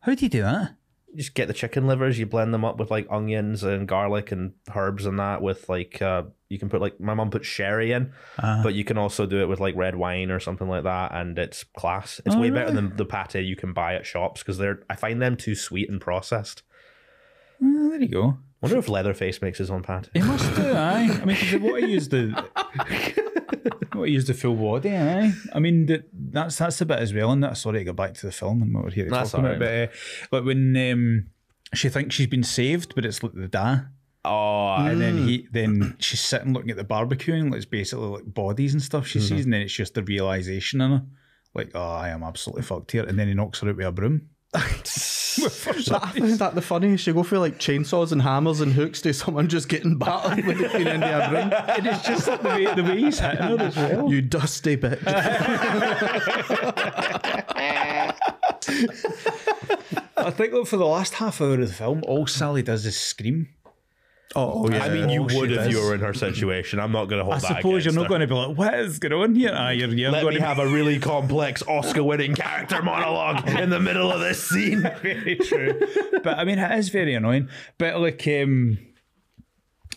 How do you do that? Just get the chicken livers, you blend them up with like onions and garlic and herbs and that. With like uh, you can put like my mom puts sherry in, but you can also do it with like red wine or something like that, and it's class. It's Oh, way better than the pate you can buy at shops because they're I find them too sweet and processed. Oh, there you go. Wonder if Leatherface makes his own pate. He must do, [laughs] aye. I mean, 'cause what I used the [laughs] what I used the full body, aye. I mean, the, that's that's the bit as well. And that sorry to go back to the film and what we're here to That's talk about. But uh, like when um, she thinks she's been saved, but it's like the da, Oh, and then he then she's sitting looking at the barbecue and it's basically like bodies and stuff she sees, and then it's just the realization in her, like, oh, I am absolutely fucked here, and then he knocks her out with a broom. I find that the funniest. You go for like chainsaws and hammers and hooks to someone just getting battered with the Queen India broom. and [laughs] it's just like the way the way he's hitting her as well. You dusty bitch. [laughs] I think look, for the last half hour of the film, all Sally does is scream. Oh, yeah. I mean, you Oh, would if does. you were in her situation. I'm not going to hold back. I suppose you're not going to be like, what is going on here? Ah, you're, you're Let going me to have a really complex Oscar-winning character monologue in the middle of this scene. [laughs] very true. but I mean, it is very annoying. But like, um,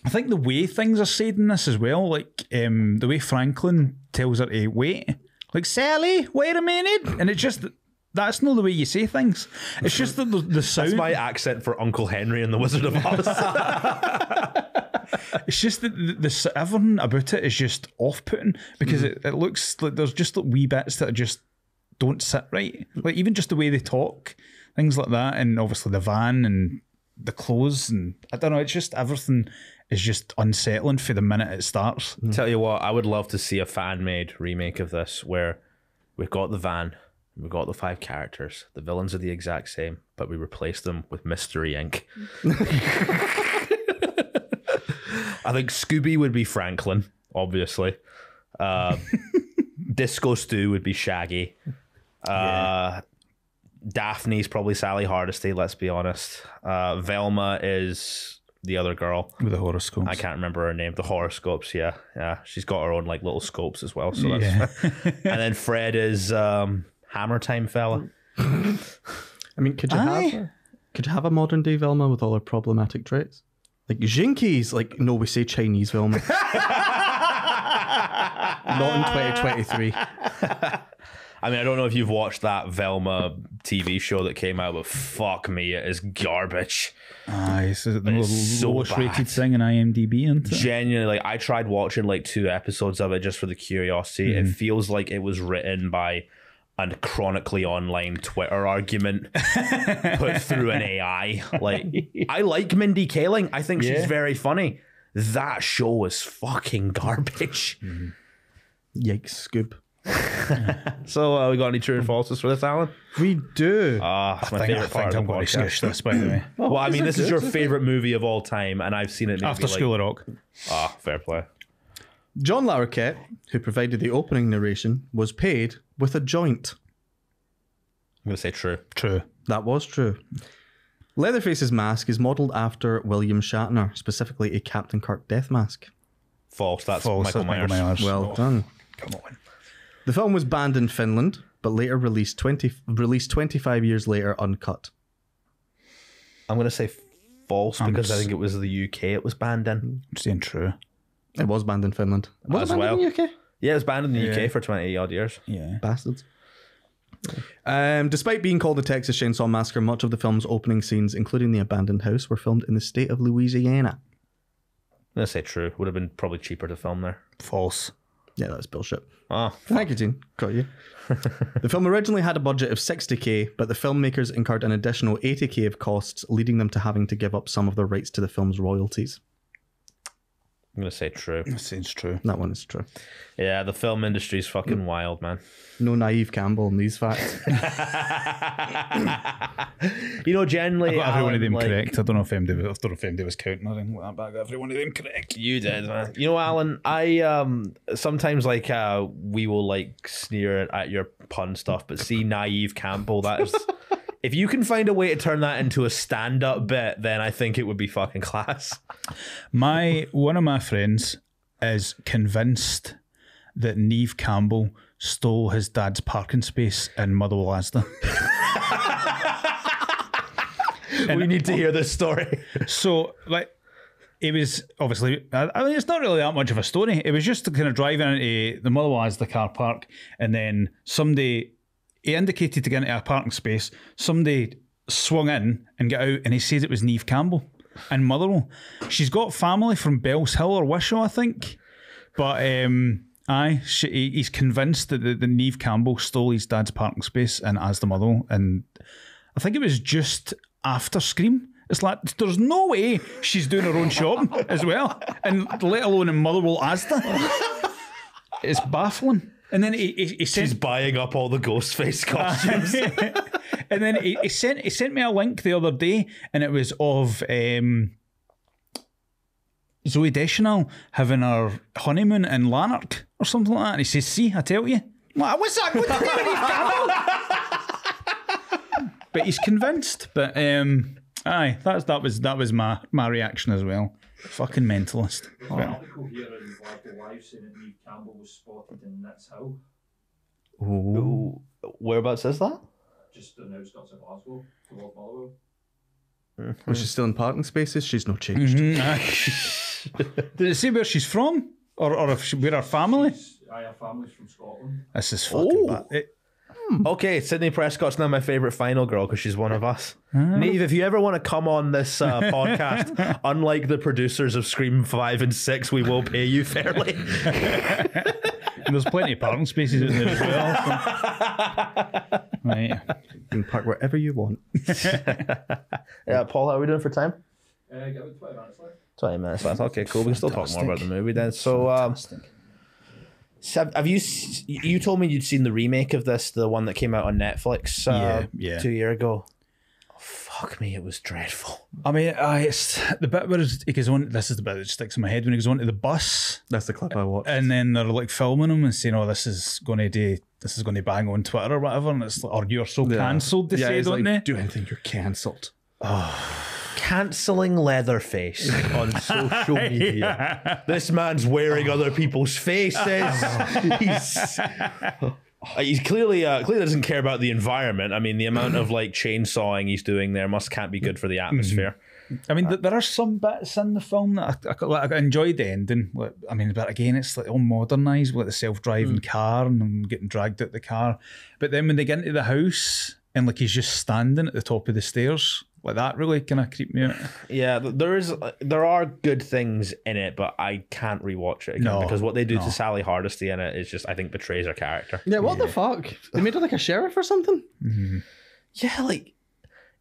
I think the way things are said in this as well, like um, the way Franklin tells her to wait, like Sally, wait a minute, and it's just that's not the way you say things. It's just that the, the sound. That's my accent for Uncle Henry and the Wizard of Oz. [laughs] [laughs] It's just that the, the, everything about it is just off-putting because mm-hmm. it, it looks like there's just like wee bits that are just don't sit right. Like even just the way they talk, things like that, and obviously the van and the clothes and I don't know. It's just everything is just unsettling for the minute it starts. Tell you what, I would love to see a fan-made remake of this where we've got the van, we've got the five characters, the villains are the exact same, but we replace them with Mystery Inc. [laughs] I think Scooby would be Franklin, obviously. Uh, [laughs] Disco Stew would be Shaggy. Uh, Daphne's probably Sally Hardesty, let's be honest. Uh, Velma is the other girl. With the horoscopes. I can't remember her name. The horoscopes, yeah, yeah. She's got her own like little scopes as well. So that's Yeah. and then Fred is um, Hammer Time fella. [laughs] I mean, could you Aye. have could you have a modern day Velma with all her problematic traits? Like Jinkies, like no, we say Chinese Velma. [laughs] Not in 2023. [laughs] I mean, I don't know if you've watched that Velma TV show that came out, but fuck me, it is garbage. Aye, so the it's so lowest bad. rated thing in IMDb, isn't it? Genuinely, like I tried watching like two episodes of it just for the curiosity. It mm-hmm. feels like it was written by a chronically online Twitter argument [laughs] put through an AI. Like I like Mindy Kaling. I think she's Yeah. very funny. That show is fucking garbage. Yikes, Scoop. [laughs] So uh, we got any true and falses for this, Alan? We do. Ah, it's my I think, I favorite part think of I'm going to podcast. squish this, by the way. Well, I mean, this is your good? [laughs] favorite movie of all time, and I've seen it maybe After like, School of Rock. Ah, fair play. John Larroquette, who provided the opening narration, was paid with a joint. I'm gonna say true. True. That was true. Leatherface's mask is modelled after William Shatner, specifically a Captain Kirk death mask. False. That's False. Michael that's Myers. Well done. Come on. The film was banned in Finland, but later released 20, released 25 years later uncut. I'm gonna say false because I s- think it was the UK it was banned in. I'm saying true. It was banned in Finland. Was As it banned in the UK? Yeah, it was banned in the Yeah. UK for 20 odd years. Yeah. Bastards. Um, despite being called the Texas Chainsaw Massacre, much of the film's opening scenes, including the abandoned house, were filmed in the state of Louisiana. I'm gonna say true. Would have been probably cheaper to film there. False. Yeah, that's bullshit. Oh, Thank you, Gene. Got you. [laughs] the film originally had a budget of 60k, but the filmmakers incurred an additional 80k of costs, leading them to having to give up some of their rights to the film's royalties. I'm gonna say true. That seems true. That one is true. Yeah, the film industry's fucking wild, man. No naive Campbell in these facts. [laughs] [laughs] You know, generally, Got every one of Alan, them like- correct. I don't know if MD was, I don't know if MD was counting or anything like that, but I got every one of them correct. You did, man. You know, Alan, I um sometimes like uh we will like sneer at your pun stuff, but see naive Campbell, that is if you can find a way to turn that into a stand up bit, then I think it would be fucking class. My one of my friends is convinced that Neve Campbell stole his dad's parking space in Motherwell Asda. [laughs] we need to hear this story. So, like, it was obviously, I I mean, it's not really that much of a story. It was just kind of driving into the Motherwell Asda car park, and then somebody, he indicated to get into a parking space. Somebody swung in and got out, and he says it was Neve Campbell and Motherwell. She's got family from Bellshill or Wishaw, I think. But, um, aye, she, he's convinced that the, the Neve Campbell stole his dad's parking space and as the Motherwell, and I think it was just after Scream. It's like there's no way she's doing her own shopping as well, and let alone in Motherwell Asda. [laughs] It's baffling. And then he, he, he She's buying up all the Ghostface [laughs] costumes. [laughs] and then he, he sent he sent me a link the other day, and it was of um, Zooey Deschanel having her honeymoon in Lanark or something like that. And he says, "See, I tell you." I'm like, what's that? What's that? but he's convinced. But um, aye, that's that was that was my my reaction as well. Fucking mentalist. There's an article here in Glasgow Live saying that Neve Campbell was spotted in Nitshill, Ooh, Whereabouts is that? just on the outskirts of Glasgow, towards Motherwell. Mm-hmm. Was she still in parking spaces? She's not changed. Mm-hmm. [laughs] [laughs] Did it say where she's from, or or if she, where her family? I have families from Scotland. This is fucking Oh. bad. It- Okay, Sidney Prescott's now my favorite final girl because she's one of us. Neve, if you ever want to come on this uh, [laughs] podcast, unlike the producers of Scream 5 and 6, we will pay you fairly. And [laughs] there's plenty of parking spaces in there as well. so- [laughs] Right. You can park wherever you want. yeah, Paul, how are we doing for time? Uh, get about 20 minutes left. 20 minutes left. Okay, cool. We can still talk more about the movie then. So, um, so have- have you, you told me you'd seen the remake of this, the one that came out on Netflix uh, Yeah, yeah. two year ago? Oh, fuck me, it was dreadful. I mean, uh, it's the bit where he goes on. This is the bit that sticks in my head when he goes onto the bus, That's the clip I watched. and then they're like filming him and saying, "Oh, this is going to do, this is going to bang on Twitter or whatever," and it's like, "Or you're so Yeah. cancelled," they yeah, say, don't like, they? Do anything, you're cancelled. Cancelling Leatherface [laughs] on social media. This man's wearing other people's faces. [laughs] he's he's clearly uh, clearly doesn't care about the environment. I mean, the amount of like chainsawing he's doing there must can't be good for the atmosphere. I mean, th- there are some bits in the film that I, I, like, I enjoyed the ending. Like, I mean, but again, it's like all modernised with the self-driving car and them getting dragged out the car. But then when they get into the house and like he's just standing at the top of the stairs, like that really kind of creep me out. Yeah, there is uh, there are good things in it, but I can't rewatch it again No, because what they do no. to Sally Hardesty in it is just I think betrays her character. Yeah, what the fuck? They made her like a sheriff or something? Mm-hmm. Yeah, like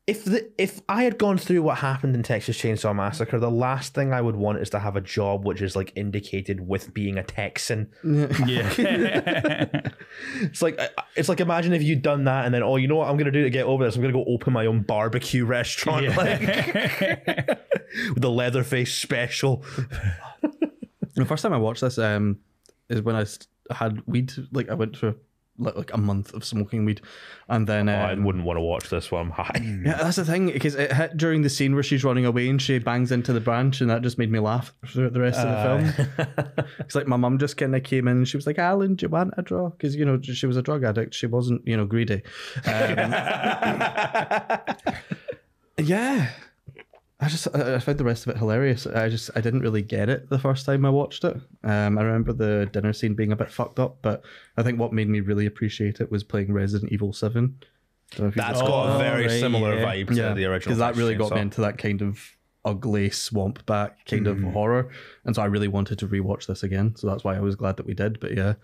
if the if I had gone through what happened in Texas Chainsaw Massacre, the last thing I would want is to have a job which is like indicated with being a Texan. Yeah. [laughs] It's like it's like imagine if you'd done that and then oh you know what I'm gonna do to get over this I'm gonna go open my own barbecue restaurant like [laughs] with the Leatherface special. The first time I watched this um, is when I st- had weed. Like I went through like, like a month of smoking weed, and then Oh, I um, wouldn't want to watch this one. I'm high. yeah, that's the thing because it hit during the scene where she's running away and she bangs into the branch, and that just made me laugh throughout the rest of the film. [laughs] It's like my mum just kind of came in and she was like, "Alan, do you want a draw?" Because you know she was a drug addict. She wasn't, you know, greedy. Um, [laughs] [laughs] yeah. I just I I found the rest of it hilarious. I just I didn't really get it the first time I watched it. Um, I remember the dinner scene being a bit fucked up, but I think what made me really appreciate it was playing Resident Evil Seven. Don't know if you've- That's got a Oh, very right, similar yeah. vibe to the original. because that really got me into that kind of ugly swamp back kind of horror, and so I really wanted to rewatch this again. So that's why I was glad that we did. But yeah,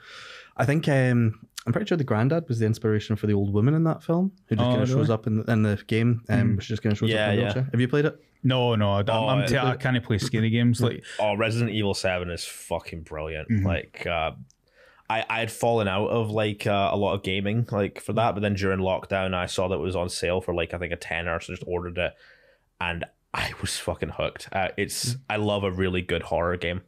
I think um, I'm pretty sure the granddad was the inspiration for the old woman in that film, who just Oh, kind of really? shows up in the, in the game. Um, she just kind of shows Yeah, up in the yeah. wheelchair. Have you played it? No, no, I'm, Oh, I'm t- it- I can't play scary games. Like, [laughs] Oh, Resident Evil Seven is fucking brilliant. Like, uh, I I had fallen out of like uh, a lot of gaming like for that, but then during lockdown, I saw that it was on sale for like I think a tenner, so just ordered it, and I was fucking hooked. Uh, it's I love a really good horror game,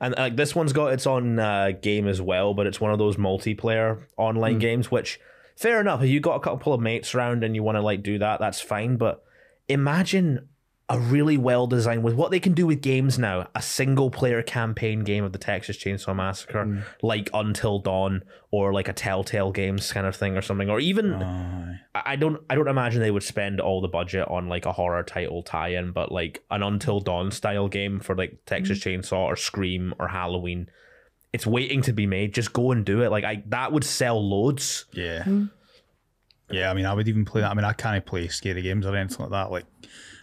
and like this one's got its own uh, game as well, but it's one of those multiplayer online games, which fair enough. If you got a couple of mates around and you want to like do that, that's fine. But imagine a really well designed with what they can do with games now a single player campaign game of the Texas Chainsaw Massacre mm. like Until Dawn or like a Telltale Games kind of thing or something or even aye. I I don't I don't imagine they would spend all the budget on like a horror title tie-in but like an Until Dawn style game for like Texas mm. Chainsaw or Scream or Halloween it's waiting to be made just go and do it like I that would sell loads yeah, mm. yeah. I mean, I would even play that. I mean, I can't play scary games or anything like that. Like, I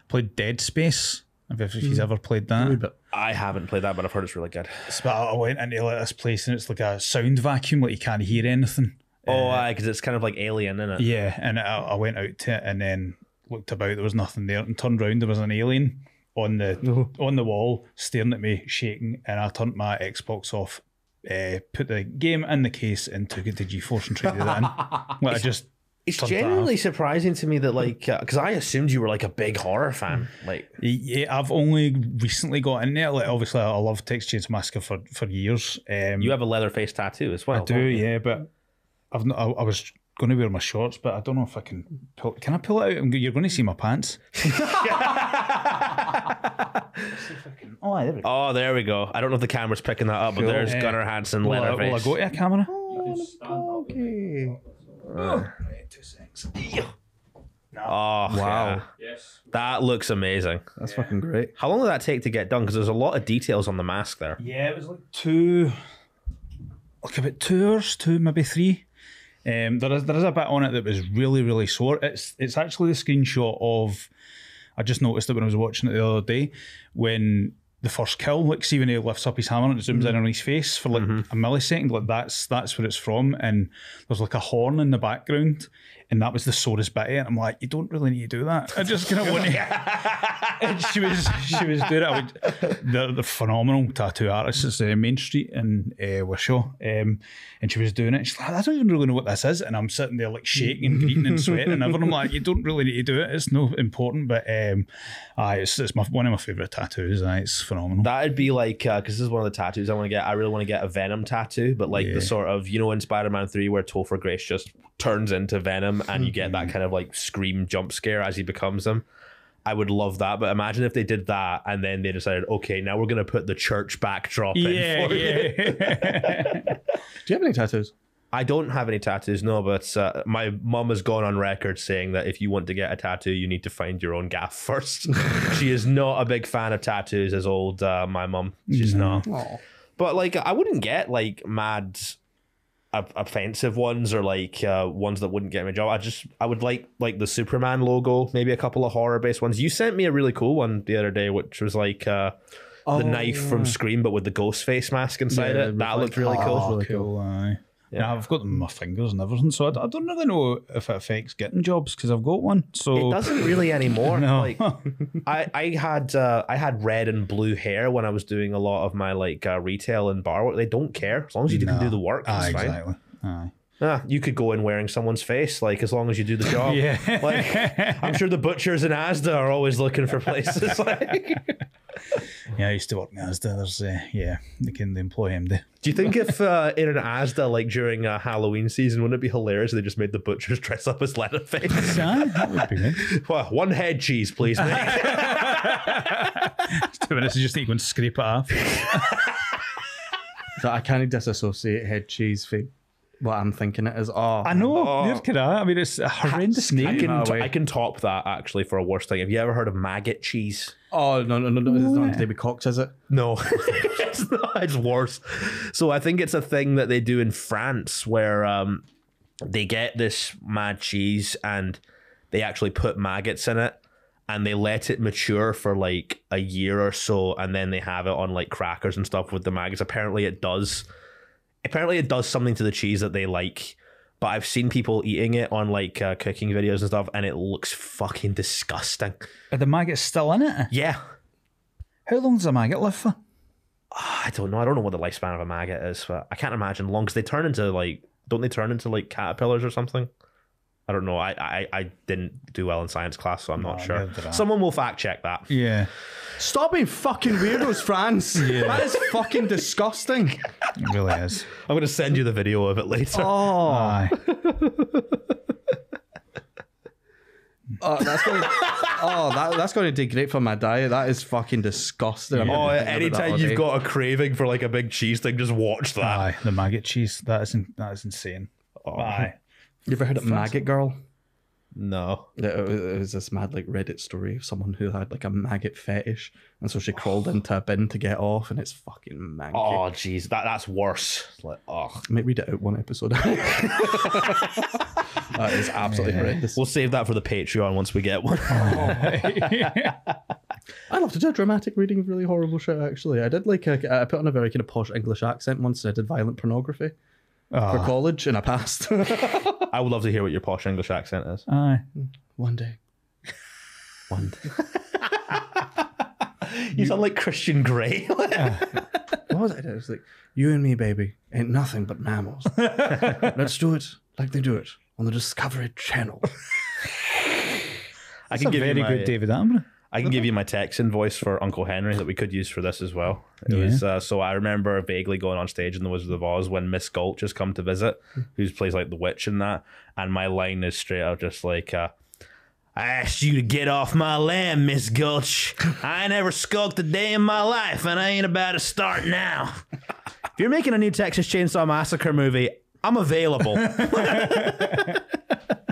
played Dead Space. If, if he's ever played that, But I haven't played that but I've heard it's really good but I went into like, this place and it's like a sound vacuum, like you can't hear anything. oh because it's kind of like Alien isn't it Yeah, and I, I went out to it and then looked about. There was nothing there, and turned round. There was an alien on the on the wall, staring at me, shaking. And I turned my Xbox off, uh, put the game in the case, and took it to GeForce and tried to do that. In. [laughs] Like I just It's turned genuinely surprising to me that like because I assumed you were like a big horror fan. Like Yeah, I've only recently got in there. Like, obviously, I love Texas Chainsaw Massacre for, for years. Um, you have a Leatherface tattoo as well. I do, yeah, but I've not, I, I was going to wear my shorts, but I don't know if I can. Pull, can I pull it out? I'm You're going to see my pants. [laughs] [laughs] oh, there we go. Oh, there we go. I don't know if the camera's picking that up, but there's Yeah. Gunnar Hansen Will I, will I go to a camera? You just stand up. okay. Right, two seconds. Oh Wow. yeah. Yes. that looks amazing. That's fucking great. How long did that take to get done? Because there's a lot of details on the mask there. Yeah, it was like two, like about two hours, two maybe three. Um, there is there is a bit on it that was really really short. It's it's actually the screenshot of. I just noticed it when I was watching it the other day when the first kill, like see when he lifts up his hammer and it zooms in mm-hmm. on his face for like mm-hmm. a millisecond, like that's that's where it's from. And there's like a horn in the background, and that was the sorest bit. And I'm like, you don't really need to do that. I just kind of want to. [laughs] and she was she was doing it. I would, the, the phenomenal tattoo artist. It's uh, Main Street in uh, Wishaw, um, and she was doing it. She's like, I don't even really know what this is, and I'm sitting there like shaking and greeting and sweating and everything. I'm like, you don't really need to do it. It's no important, but um, aye, it's, it's my one of my favorite tattoos. Aye, it's phenomenal. That'd be like because this is one of the tattoos I want to get. I really want to get a Venom tattoo, but like Yeah. the sort of you know in Spider-Man Three where Topher Grace just turns into Venom and you get that kind of like scream jump scare as he becomes them. I would love that, but imagine if they did that and then they decided, okay, now we're gonna put the church backdrop in yeah, for you. yeah. [laughs] Do you have any tattoos? I don't have any tattoos, no, but uh, my mum has gone on record saying that if you want to get a tattoo, you need to find your own gaff [laughs] first. [laughs] she is not a big fan of tattoos, as old uh, my mum. She's not. Oh. But like, I wouldn't get like mad, offensive ones or like uh, ones that wouldn't get me a job. I just I would like like the Superman logo, maybe a couple of horror based ones. You sent me a really cool one the other day, which was like uh, the knife from Scream, but with the ghost face mask inside Yeah, it. That looked reflect- really cool. Oh, really cool. Aye. Yeah. I've got them on my fingers and everything, so I, I don't really know if it affects getting jobs because I've got one. So It doesn't really anymore. [laughs] No. Like I, I had uh, I had red and blue hair when I was doing a lot of my like uh, retail and bar work. They don't care as long as you can do the work. It's fine. exactly. Aye. Ah, you could go in wearing someone's face, like as long as you do the [laughs] job. Yeah. Like I'm sure the butchers in Asda are always looking for places. [laughs] like, Yeah, I used to work in Asda. There's, uh, yeah, they can employ him. They, do you think if uh, in an Asda like during uh, Halloween season, wouldn't it be hilarious if they just made the butchers [laughs] dress up as Leatherface? Aye, that would be good. well, one head cheese, please, mate. Two minutes, you just need to go and scrape it off. So I can't disassociate head cheese from what I'm thinking it is. Oh, I know. Oh. Neither could I. I mean, it's a horrendous I name. can that away. I can top that actually for a worse thing. Have you ever heard of maggot cheese? Oh no no no no! It's not David Cox, is it? No, [laughs] it's not. It's worse. So I think it's a thing that they do in France where um, they get this mad cheese and they actually put maggots in it, and they let it mature for like a year or so, and then they have it on like crackers and stuff with the maggots. Apparently, it does. Apparently, it does something to the cheese that they like. But I've seen people eating it on like uh, cooking videos and stuff, and it looks fucking disgusting. Are the maggots still in it? Yeah, How long does a maggot live for? I don't know. I don't know what the lifespan of a maggot is, but I can't imagine long because they turn into like, don't they turn into like caterpillars or something? I don't know. I I, I didn't do well in science class, so I'm not No, sure. neither did I. Someone will fact check that. Yeah, Stop being fucking weirdos, France. [laughs] That is fucking disgusting. it really is. I'm gonna send you the video of it later. Oh, Aye. [laughs] oh that's going. To, oh, that, that's going to degrade for my diet. That is fucking disgusting. I'm Oh, gonna think about that anytime all you've got a craving for like a big cheese thing, just watch that. Aye, the maggot cheese. That is in, that is insane. Oh. Aye. You ever heard of Maggot Girl? No. It was, it was this mad like Reddit story of someone who had like a maggot fetish, and so she oh. crawled into a bin to get off, and it's fucking manky. Oh, jeez, that that's worse. Like, oh, might read it out one episode. [laughs] that is absolutely horrendous. we'll save that for the Patreon once we get one. [laughs] I love to do a dramatic reading of really horrible shit. Actually, I did like a, I put on a very kind of posh English accent once, and I did violent pornography for Ah. college, and I passed. [laughs] I would love to hear what your posh English accent is. Aye. one day. One. Day. [laughs] You sound like Christian Grey. [laughs] What was it? It was like, you and me, baby, ain't nothing but mammals. Let's do it like they do it on the Discovery Channel. I It's can a give very you my, good David Attenborough. I can give you my Texan voice for Uncle Henry that we could use for this as well. It Yeah. was uh, so I remember vaguely going on stage in The Wizard of Oz when Miss Gulch has come to visit, who plays like the witch in that, and my line is straight up just like, uh, "I asked you to get off my land, Miss Gulch. I ain't ever skulked a day in my life, and I ain't about to start now. If you're making a new Texas Chainsaw Massacre movie." I'm available. [laughs] [laughs]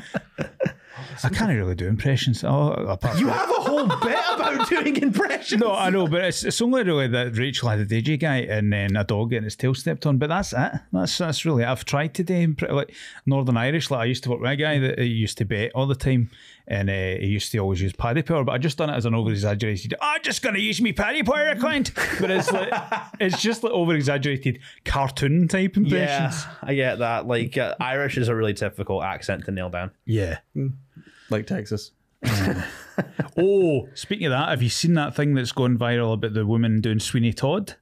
I can't really do impressions. Oh, apart you have a whole bit about [laughs] doing impressions. No, I know, but it's, it's only really that Rachel had a DJ guy and then a dog getting its tail stepped on. But that's it. That's that's really. it. I've tried today, like Northern Irish. Like I used to work with a guy that used to bet all the time, and uh, he used to always use paddy power. But I just done it as an over exaggerated. I'm just gonna use me paddy power account. But it's like [laughs] it's just like over exaggerated cartoon type impressions. Yeah, I get that. Like uh, Irish is a really difficult accent to nail down. Yeah. Like Texas. [laughs] Oh, speaking of that, have you seen that thing that's going viral about the woman doing Sweeney Todd?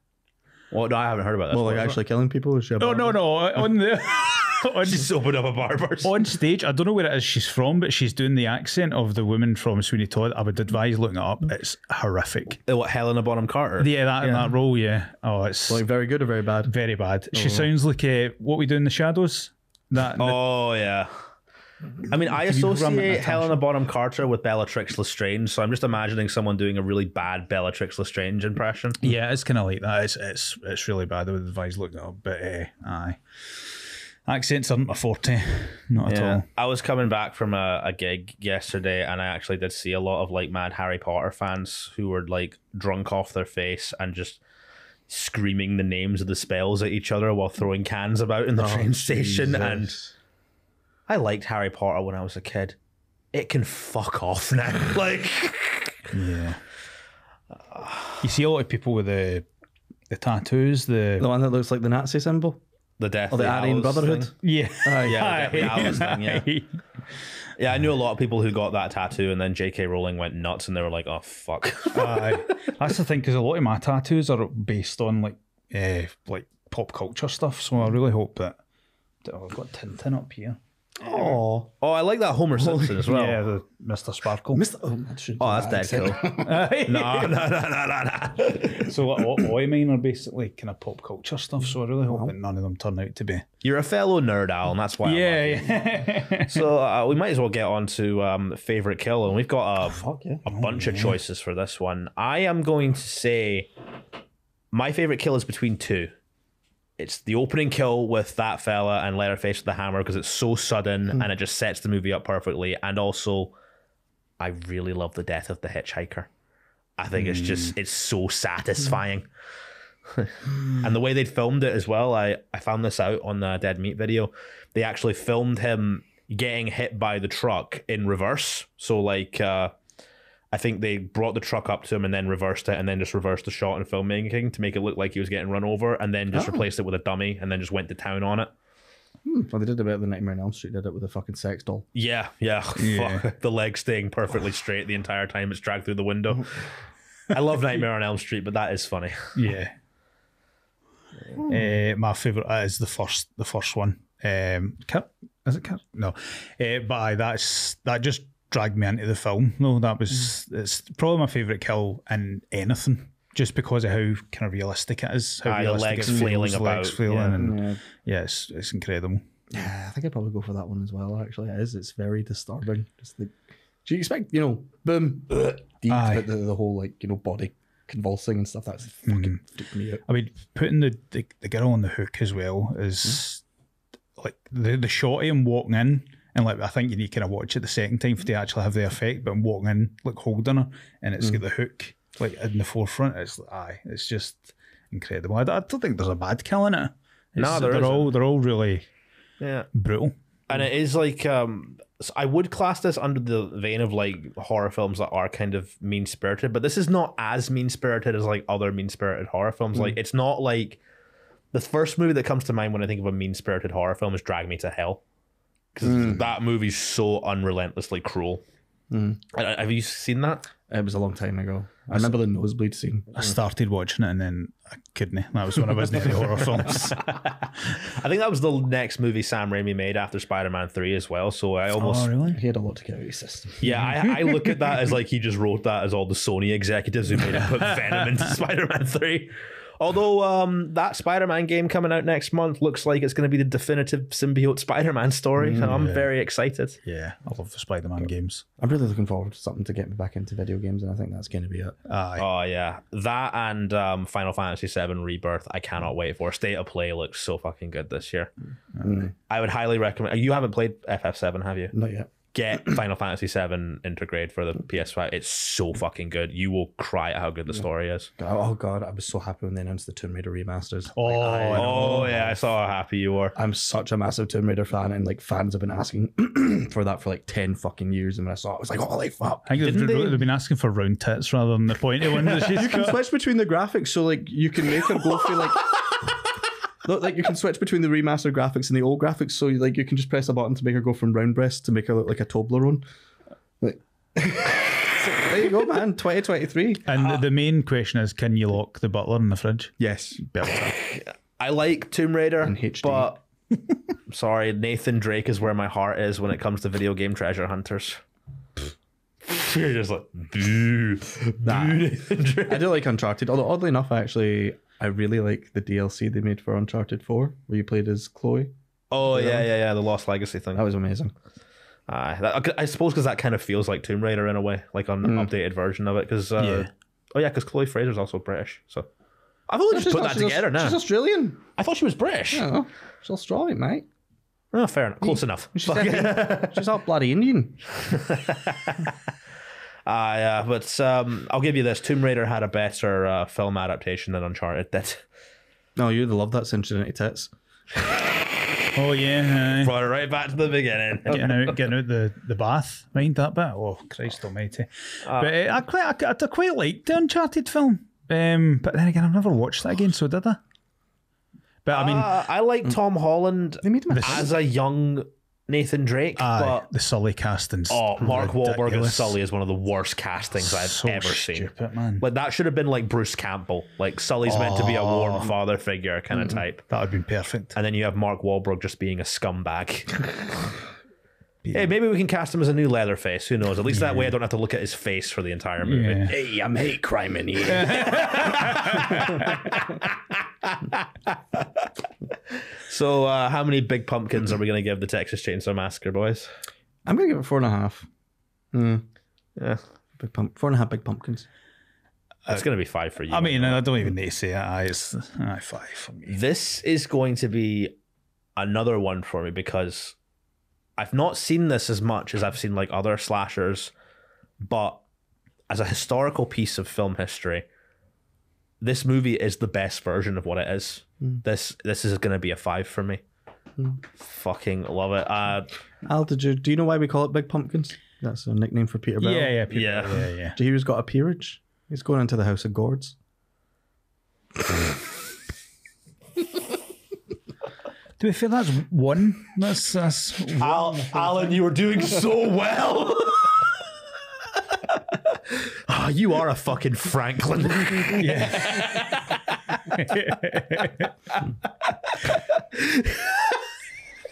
Well, no, I haven't heard about this. Well, like What is actually killing people. Is she a Oh no, no, on the [laughs] on she's opened up a barber's. [laughs] on stage, I don't know where it is she's from, but she's doing the accent of the woman from Sweeney Todd. I would advise looking it up. It's horrific. Uh, What Helena Bonham Carter? Yeah, that in that role, yeah. Oh, it's Like very good or very bad? very bad. She sounds like uh, what we do in the shadows. That oh yeah. I mean, I Can you rum it, associate? Helena Bonham Carter with Bellatrix Lestrange, so I'm just imagining someone doing a really bad Bellatrix Lestrange impression. yeah, it's kind of like that. It's it's it's really bad. I would advise looking it up, but uh, aye, accents aren't my forte, [laughs] not at all. I was coming back from a, a gig yesterday, and I actually did see a lot of like mad Harry Potter fans who were like drunk off their face and just screaming the names of the spells at each other while throwing cans about in the train station. And. I liked Harry Potter when I was a kid. It can fuck off now. [laughs] like, Yeah. You see a lot of people with the the tattoos, the the one that looks like the Nazi symbol. the death Or the Aryan Hallows Brotherhood. thing. yeah, Yeah, the [laughs] Deathly Hallows thing, yeah. [laughs] Yeah, I knew a lot of people who got that tattoo, and then J.K. Rowling went nuts, and they were like, "Oh fuck." Aye. That's the thing because a lot of my tattoos are based on like uh, like pop culture stuff. So I really hope that. Oh, I've got Tintin up here. Oh, oh, I like that Homer Simpson as well. Yeah, the Mr. Sparkle. Mr. Oh, that should Oh, that's dead cool. [laughs] no, no, no, no, no, no. [laughs] So what, what all I mean are basically kind of pop culture stuff. So I really hope that none of them turn out to be. You're a fellow nerd, Al, and that's why. I love. Yeah, yeah. [laughs] So uh, we might as well get on to um, favorite kill, and we've got a, Fuck yeah. a bunch of choices for this one. I am going to say my favorite kill is between two. It's the opening kill with that fella and Leatherface with the hammer because it's so sudden and it just sets the movie up perfectly. And also, I really love the death of the hitchhiker. I think it's just it's so satisfying. [laughs] [sighs] and the way they'd filmed it as well, I, I found this out on the Dead Meat video. They actually filmed him getting hit by the truck in reverse. So like uh I think they brought the truck up to him and then reversed it and then just reversed the shot in filmmaking to make it look like he was getting run over and then just Oh. replaced it with a dummy and then just went to town on it. Hmm, well, they did a bit of the Nightmare on Elm Street. Did it with a fucking sex doll. Yeah, yeah. [laughs] Yeah. Fuck. The leg staying perfectly straight the entire time it's dragged through the window. [laughs] I love Nightmare on Elm Street, but that is funny. Yeah. Uh, my favourite is the first, the first one. Um, Kurt, is it Kurt? No, uh, but aye, that's that just dragged me into the film. No, that was mm. it's probably my favourite kill in anything, just because of how kind of realistic it is. How Aye, the realistic legs it feels, flailing legs about, flailing, yeah. and Yeah. yeah, it's it's incredible. Yeah, I think I'd probably go for that one as well. Actually, it is. It's very disturbing. Just the, do you expect you know, boom, deep, but the, the whole like you know body convulsing and stuff. That's mm-hmm. fucking freaked me out. I mean, putting the, the, the girl on the hook as well is hmm. like the the shot of him walking in, and like I think you need to kind of watch it the second time for to actually have the effect. But I'm walking in, like holding her, and it's got the hook like in the forefront. It's aye, it's just incredible. I, I don't think there's a bad kill in it. It's, No, they're isn't. all they're all really Yeah. brutal. and it is like um s- I would class this under the vein of like horror films that are kind of mean spirited, but this is not as mean spirited as like other mean spirited horror films. Like it's not like the first movie that comes to mind when I think of a mean spirited horror film is Drag Me to Hell because that movie's so unrelentlessly cruel. Uh, Have you seen that? It was a long time ago. I remember the nosebleed scene. I started watching it and then I couldn't. That was when I wasn't into horror films. [laughs] I think that was the next movie Sam Raimi made after Spider Man Three as well. So I almost oh really? He had a lot to get out of his system. Yeah, I, I look at that as like he just wrote that as all the Sony executives who made him put [laughs] Venom into Spider Man 3. Although um, that Spider Man game coming out next month looks like it's going to be the definitive symbiote Spider Man story. so I'm very excited. Yeah, I love the Spider-Man games. I'm really looking forward to something to get me back into video games, and I think that's going to be it. Aye. Oh, yeah. That and um, Final Fantasy VII Rebirth, I cannot wait for. State of Play looks so fucking good this year. Mm. I would highly recommend. You haven't played FF7, have you? Not yet. Get [clears throat] Final Fantasy VII Intergrade for the PS5. It's so fucking good. You will cry at how good the story is. Oh god, I was so happy when they announced the Tomb Raider remasters. Oh, I oh, know. Oh, yeah. I saw how happy you were. I'm such a massive Tomb Raider fan, and like fans have been asking [clears throat] for that for like ten fucking years. And when I saw it, I was like, holy fuck! I think they've, Didn't they- they've been asking for round tits rather than the pointy ones. that [laughs] she's You can got. switch between the graphics, so like you can make her go for like. [laughs] Look, like you can switch between the remastered graphics and the old graphics, so like you can just press a button to make her go from round breast to make her look like a Toblerone. Like, So, [laughs] there you go, man. Twenty twenty three. And the, the main question is, can you lock the butler in the fridge? Yes. Belter. I like Tomb Raider, In HD. but I'm [laughs] sorry, Nathan Drake is where my heart is when it comes to video game treasure hunters. [laughs] You're just like, boo, Nah. Nathan Drake. I do like Uncharted, although oddly enough, actually, I really like the DLC they made for Uncharted 4, where you played as Chloe. Oh yeah, yeah, yeah, the Lost Legacy thing. That was amazing. Aye, that, I suppose because that kind of feels like Tomb Raider in a way, like an updated version of it. Because uh, Yeah. oh yeah, because Chloe Frazer's also British. So I've only just put not- that together Aus- now. She's Australian. I thought she was British. She's Australian, mate. Oh, fair enough. Close enough. She's, [laughs] she's all bloody Indian. [laughs] Ah, yeah, but um, I'll give you this: Tomb Raider had a better uh, film adaptation than Uncharted did. No, you'd love that Cincinnati tits. [laughs] Oh yeah, aye. Brought it right back to the beginning. [laughs] getting out, getting out the, the bath. Mind that bit? Oh Christ Almighty! but uh, I quite, I, I quite liked the Uncharted film. Um, but then again, I've never watched that again, so did I? But I mean, Uh, I like Tom Holland They made him as a young Nathan Drake, aye, but the Sully casting's oh, Mark Wahlberg as. Sully is one of the worst castings I've so ever seen. stupid, man. Like that should have been like Bruce Campbell. Like Sully's meant to be a warm oh. father figure kind of type, That would have been perfect. and then you have Mark Wahlberg just being a scumbag. [laughs] Hey, maybe we can cast him as a new Leatherface. Who knows? At least that way I don't have to look at his face for the entire movie. Yeah. Hey, I'm hate crime in here. [laughs] So, uh, how many big pumpkins are we going to give the Texas Chainsaw Massacre, boys? I'm gonna give it four and a half. Hmm. Yeah, Big pump, four and a half big pumpkins. it's going to be five for you. I mean, I don't even need to say it. Aye, it's aye, five for me. this is going to be another one for me because I've not seen this as much as I've seen like other slashers, but as a historical piece of film history, this movie is the best version of what it is. This this is going to be a five for me. Fucking love it. Uh, Al, did you do you know why we call it big pumpkins? That's a nickname for Peter Bell. Yeah, yeah, Peter Yeah. Bell, yeah, yeah. Do you hear he's got a peerage? He's going into the House of Gourds. To be fair, that's one. That's that's Al, Alan, you were doing so well. [laughs] Ah, you are a fucking Franklin. [laughs]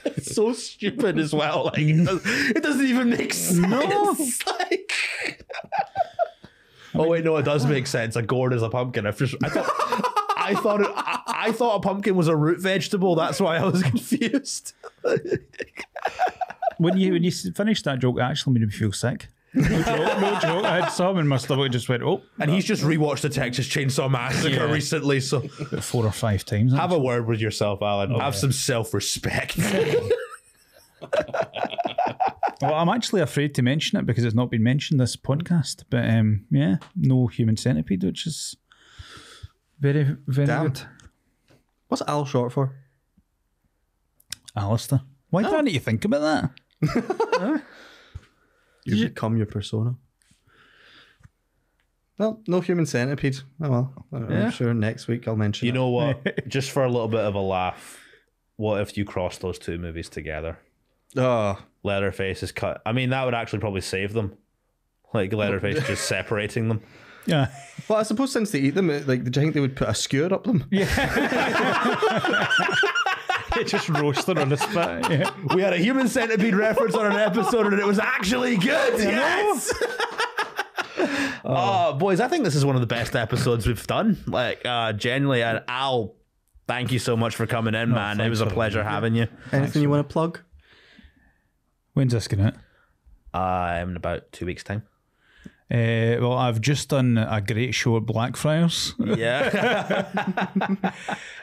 it's so stupid as well. Like it, does, it doesn't even make sense. No. [laughs] Like- oh wait, no, it does make sense. A gourd is a pumpkin. I, just, I thought. I thought it, I, I thought a pumpkin was a root vegetable. That's why I was [laughs] confused. when you when you finished that joke, it actually made me feel sick. No joke, no joke. I had some in my stomach just went oh And he's just rewatched the Texas Chainsaw Massacre Yeah. recently, so about four or five times. have a word with yourself, Alan. have some self-respect. [laughs] Well, I'm actually afraid to mention it because it's not been mentioned this podcast. But um, yeah, no human centipede, which is very very Damn. good. What's Al short for? Alistair, why did I need to think about that? [laughs] You become your persona. Well, no human centipede. Oh well. I'm sure next week I'll mention you it. know what? [laughs] just for a little bit of a laugh, what if you cross those two movies together? Ah. Oh, Leatherface is cut. I mean, that would actually probably save them. Like Leatherface just [laughs] separating them. Yeah, well, I suppose since they eat them, like, do you think they would put a skewer up them? [laughs] [laughs] just roasted on the spot. Yeah. We had a human centipede reference on an episode, and it was actually good. Yes. [laughs] Oh, boys, I think this is one of the best episodes we've done. Like, uh, genuinely, and Al, thank you so much for coming in, man. It was a for pleasure having you. Anything you want to plug? When's this going out? Uh, in about two weeks' time. Uh, well, I've just done a great show at Blackfriars. Yeah.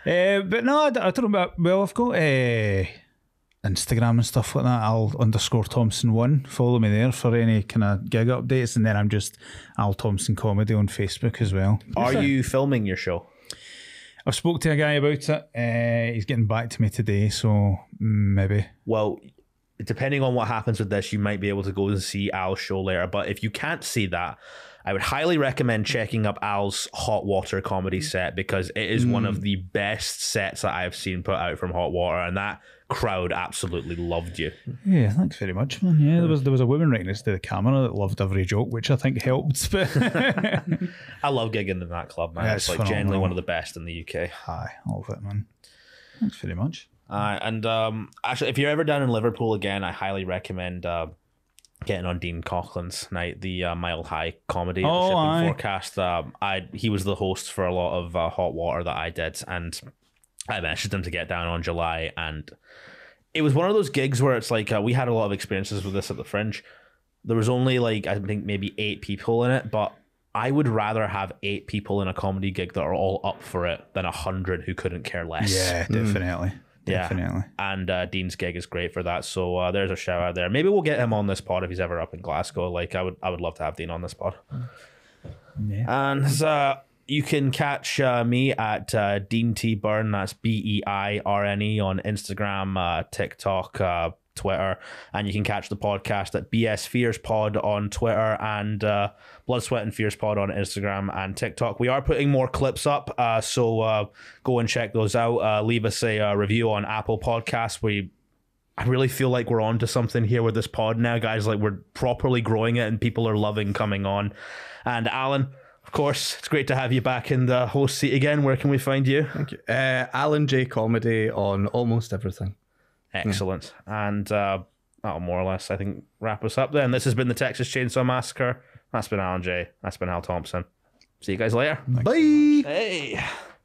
Uh, [laughs] but no, I don't know about. Well, I've got uh, Instagram and stuff like that. Al underscore Thompson one. Follow me there for any kind of gig updates, and then I'm just Al Thompson comedy on Facebook as well. Are you filming your show? I've spoke to a guy about it. Uh, he's getting back to me today, so maybe. Well, depending on what happens with this, you might be able to go and see Al's show later. But if you can't see that, I would highly recommend checking up Al's Hot Water comedy mm-hmm. set because it is one of mm. the best sets that I've seen put out from Hot Water, and that crowd absolutely loved you. Yeah, thanks very much, man. Yeah, there was there was a woman right next to the camera that loved every joke, which I think helped. But [laughs] I love gigging in that club, man. Yeah, it's it's like generally one of the best in the UK. hi, all of it, man. Thanks very much. Uh, and um, actually, if you're ever down in Liverpool again, I highly recommend uh, getting on Dean Coughlin's night, the uh, Mile High comedy at the Oh, Shipping aye. Forecast. Um, I he was the host for a lot of uh, Hot Water that I did, and I messaged him to get down on July, and it was one of those gigs where it's like uh, we had a lot of experiences with this at the Fringe. There was only like I think maybe eight people in it, but I would rather have eight people in a comedy gig that are all up for it than a hundred who couldn't care less. Yeah, definitely. Yeah. Definitely. and uh, Dean's gig is great for that. So uh, there's a shout out there. Maybe we'll get him on this pod if he's ever up in Glasgow. Like I would, I would love to have Dean on this pod. Yeah. And uh, you can catch uh, me at uh, Dean T Beirne. That's B E I R N E on Instagram, uh, TikTok, uh, Twitter, and you can catch the podcast at BS Fears Pod on Twitter and uh, Blood, Sweat, and Fears Pod on Instagram and TikTok. We are putting more clips up, uh, so uh, go and check those out. Uh, leave us a uh, review on Apple Podcasts. We I really feel like we're on to something here with this pod now, guys. Like we're properly growing it and people are loving coming on. And Alan, of course, it's great to have you back in the host seat again. Where can we find you? Thank you. Uh, Alan Jay Comedy on almost everything. Excellent. And uh, that'll more or less, I think, wrap us up then. This has been the Texas Chainsaw Massacre. That's been Alan Jay. That's been Al Thompson. See you guys later. Bye. Hey.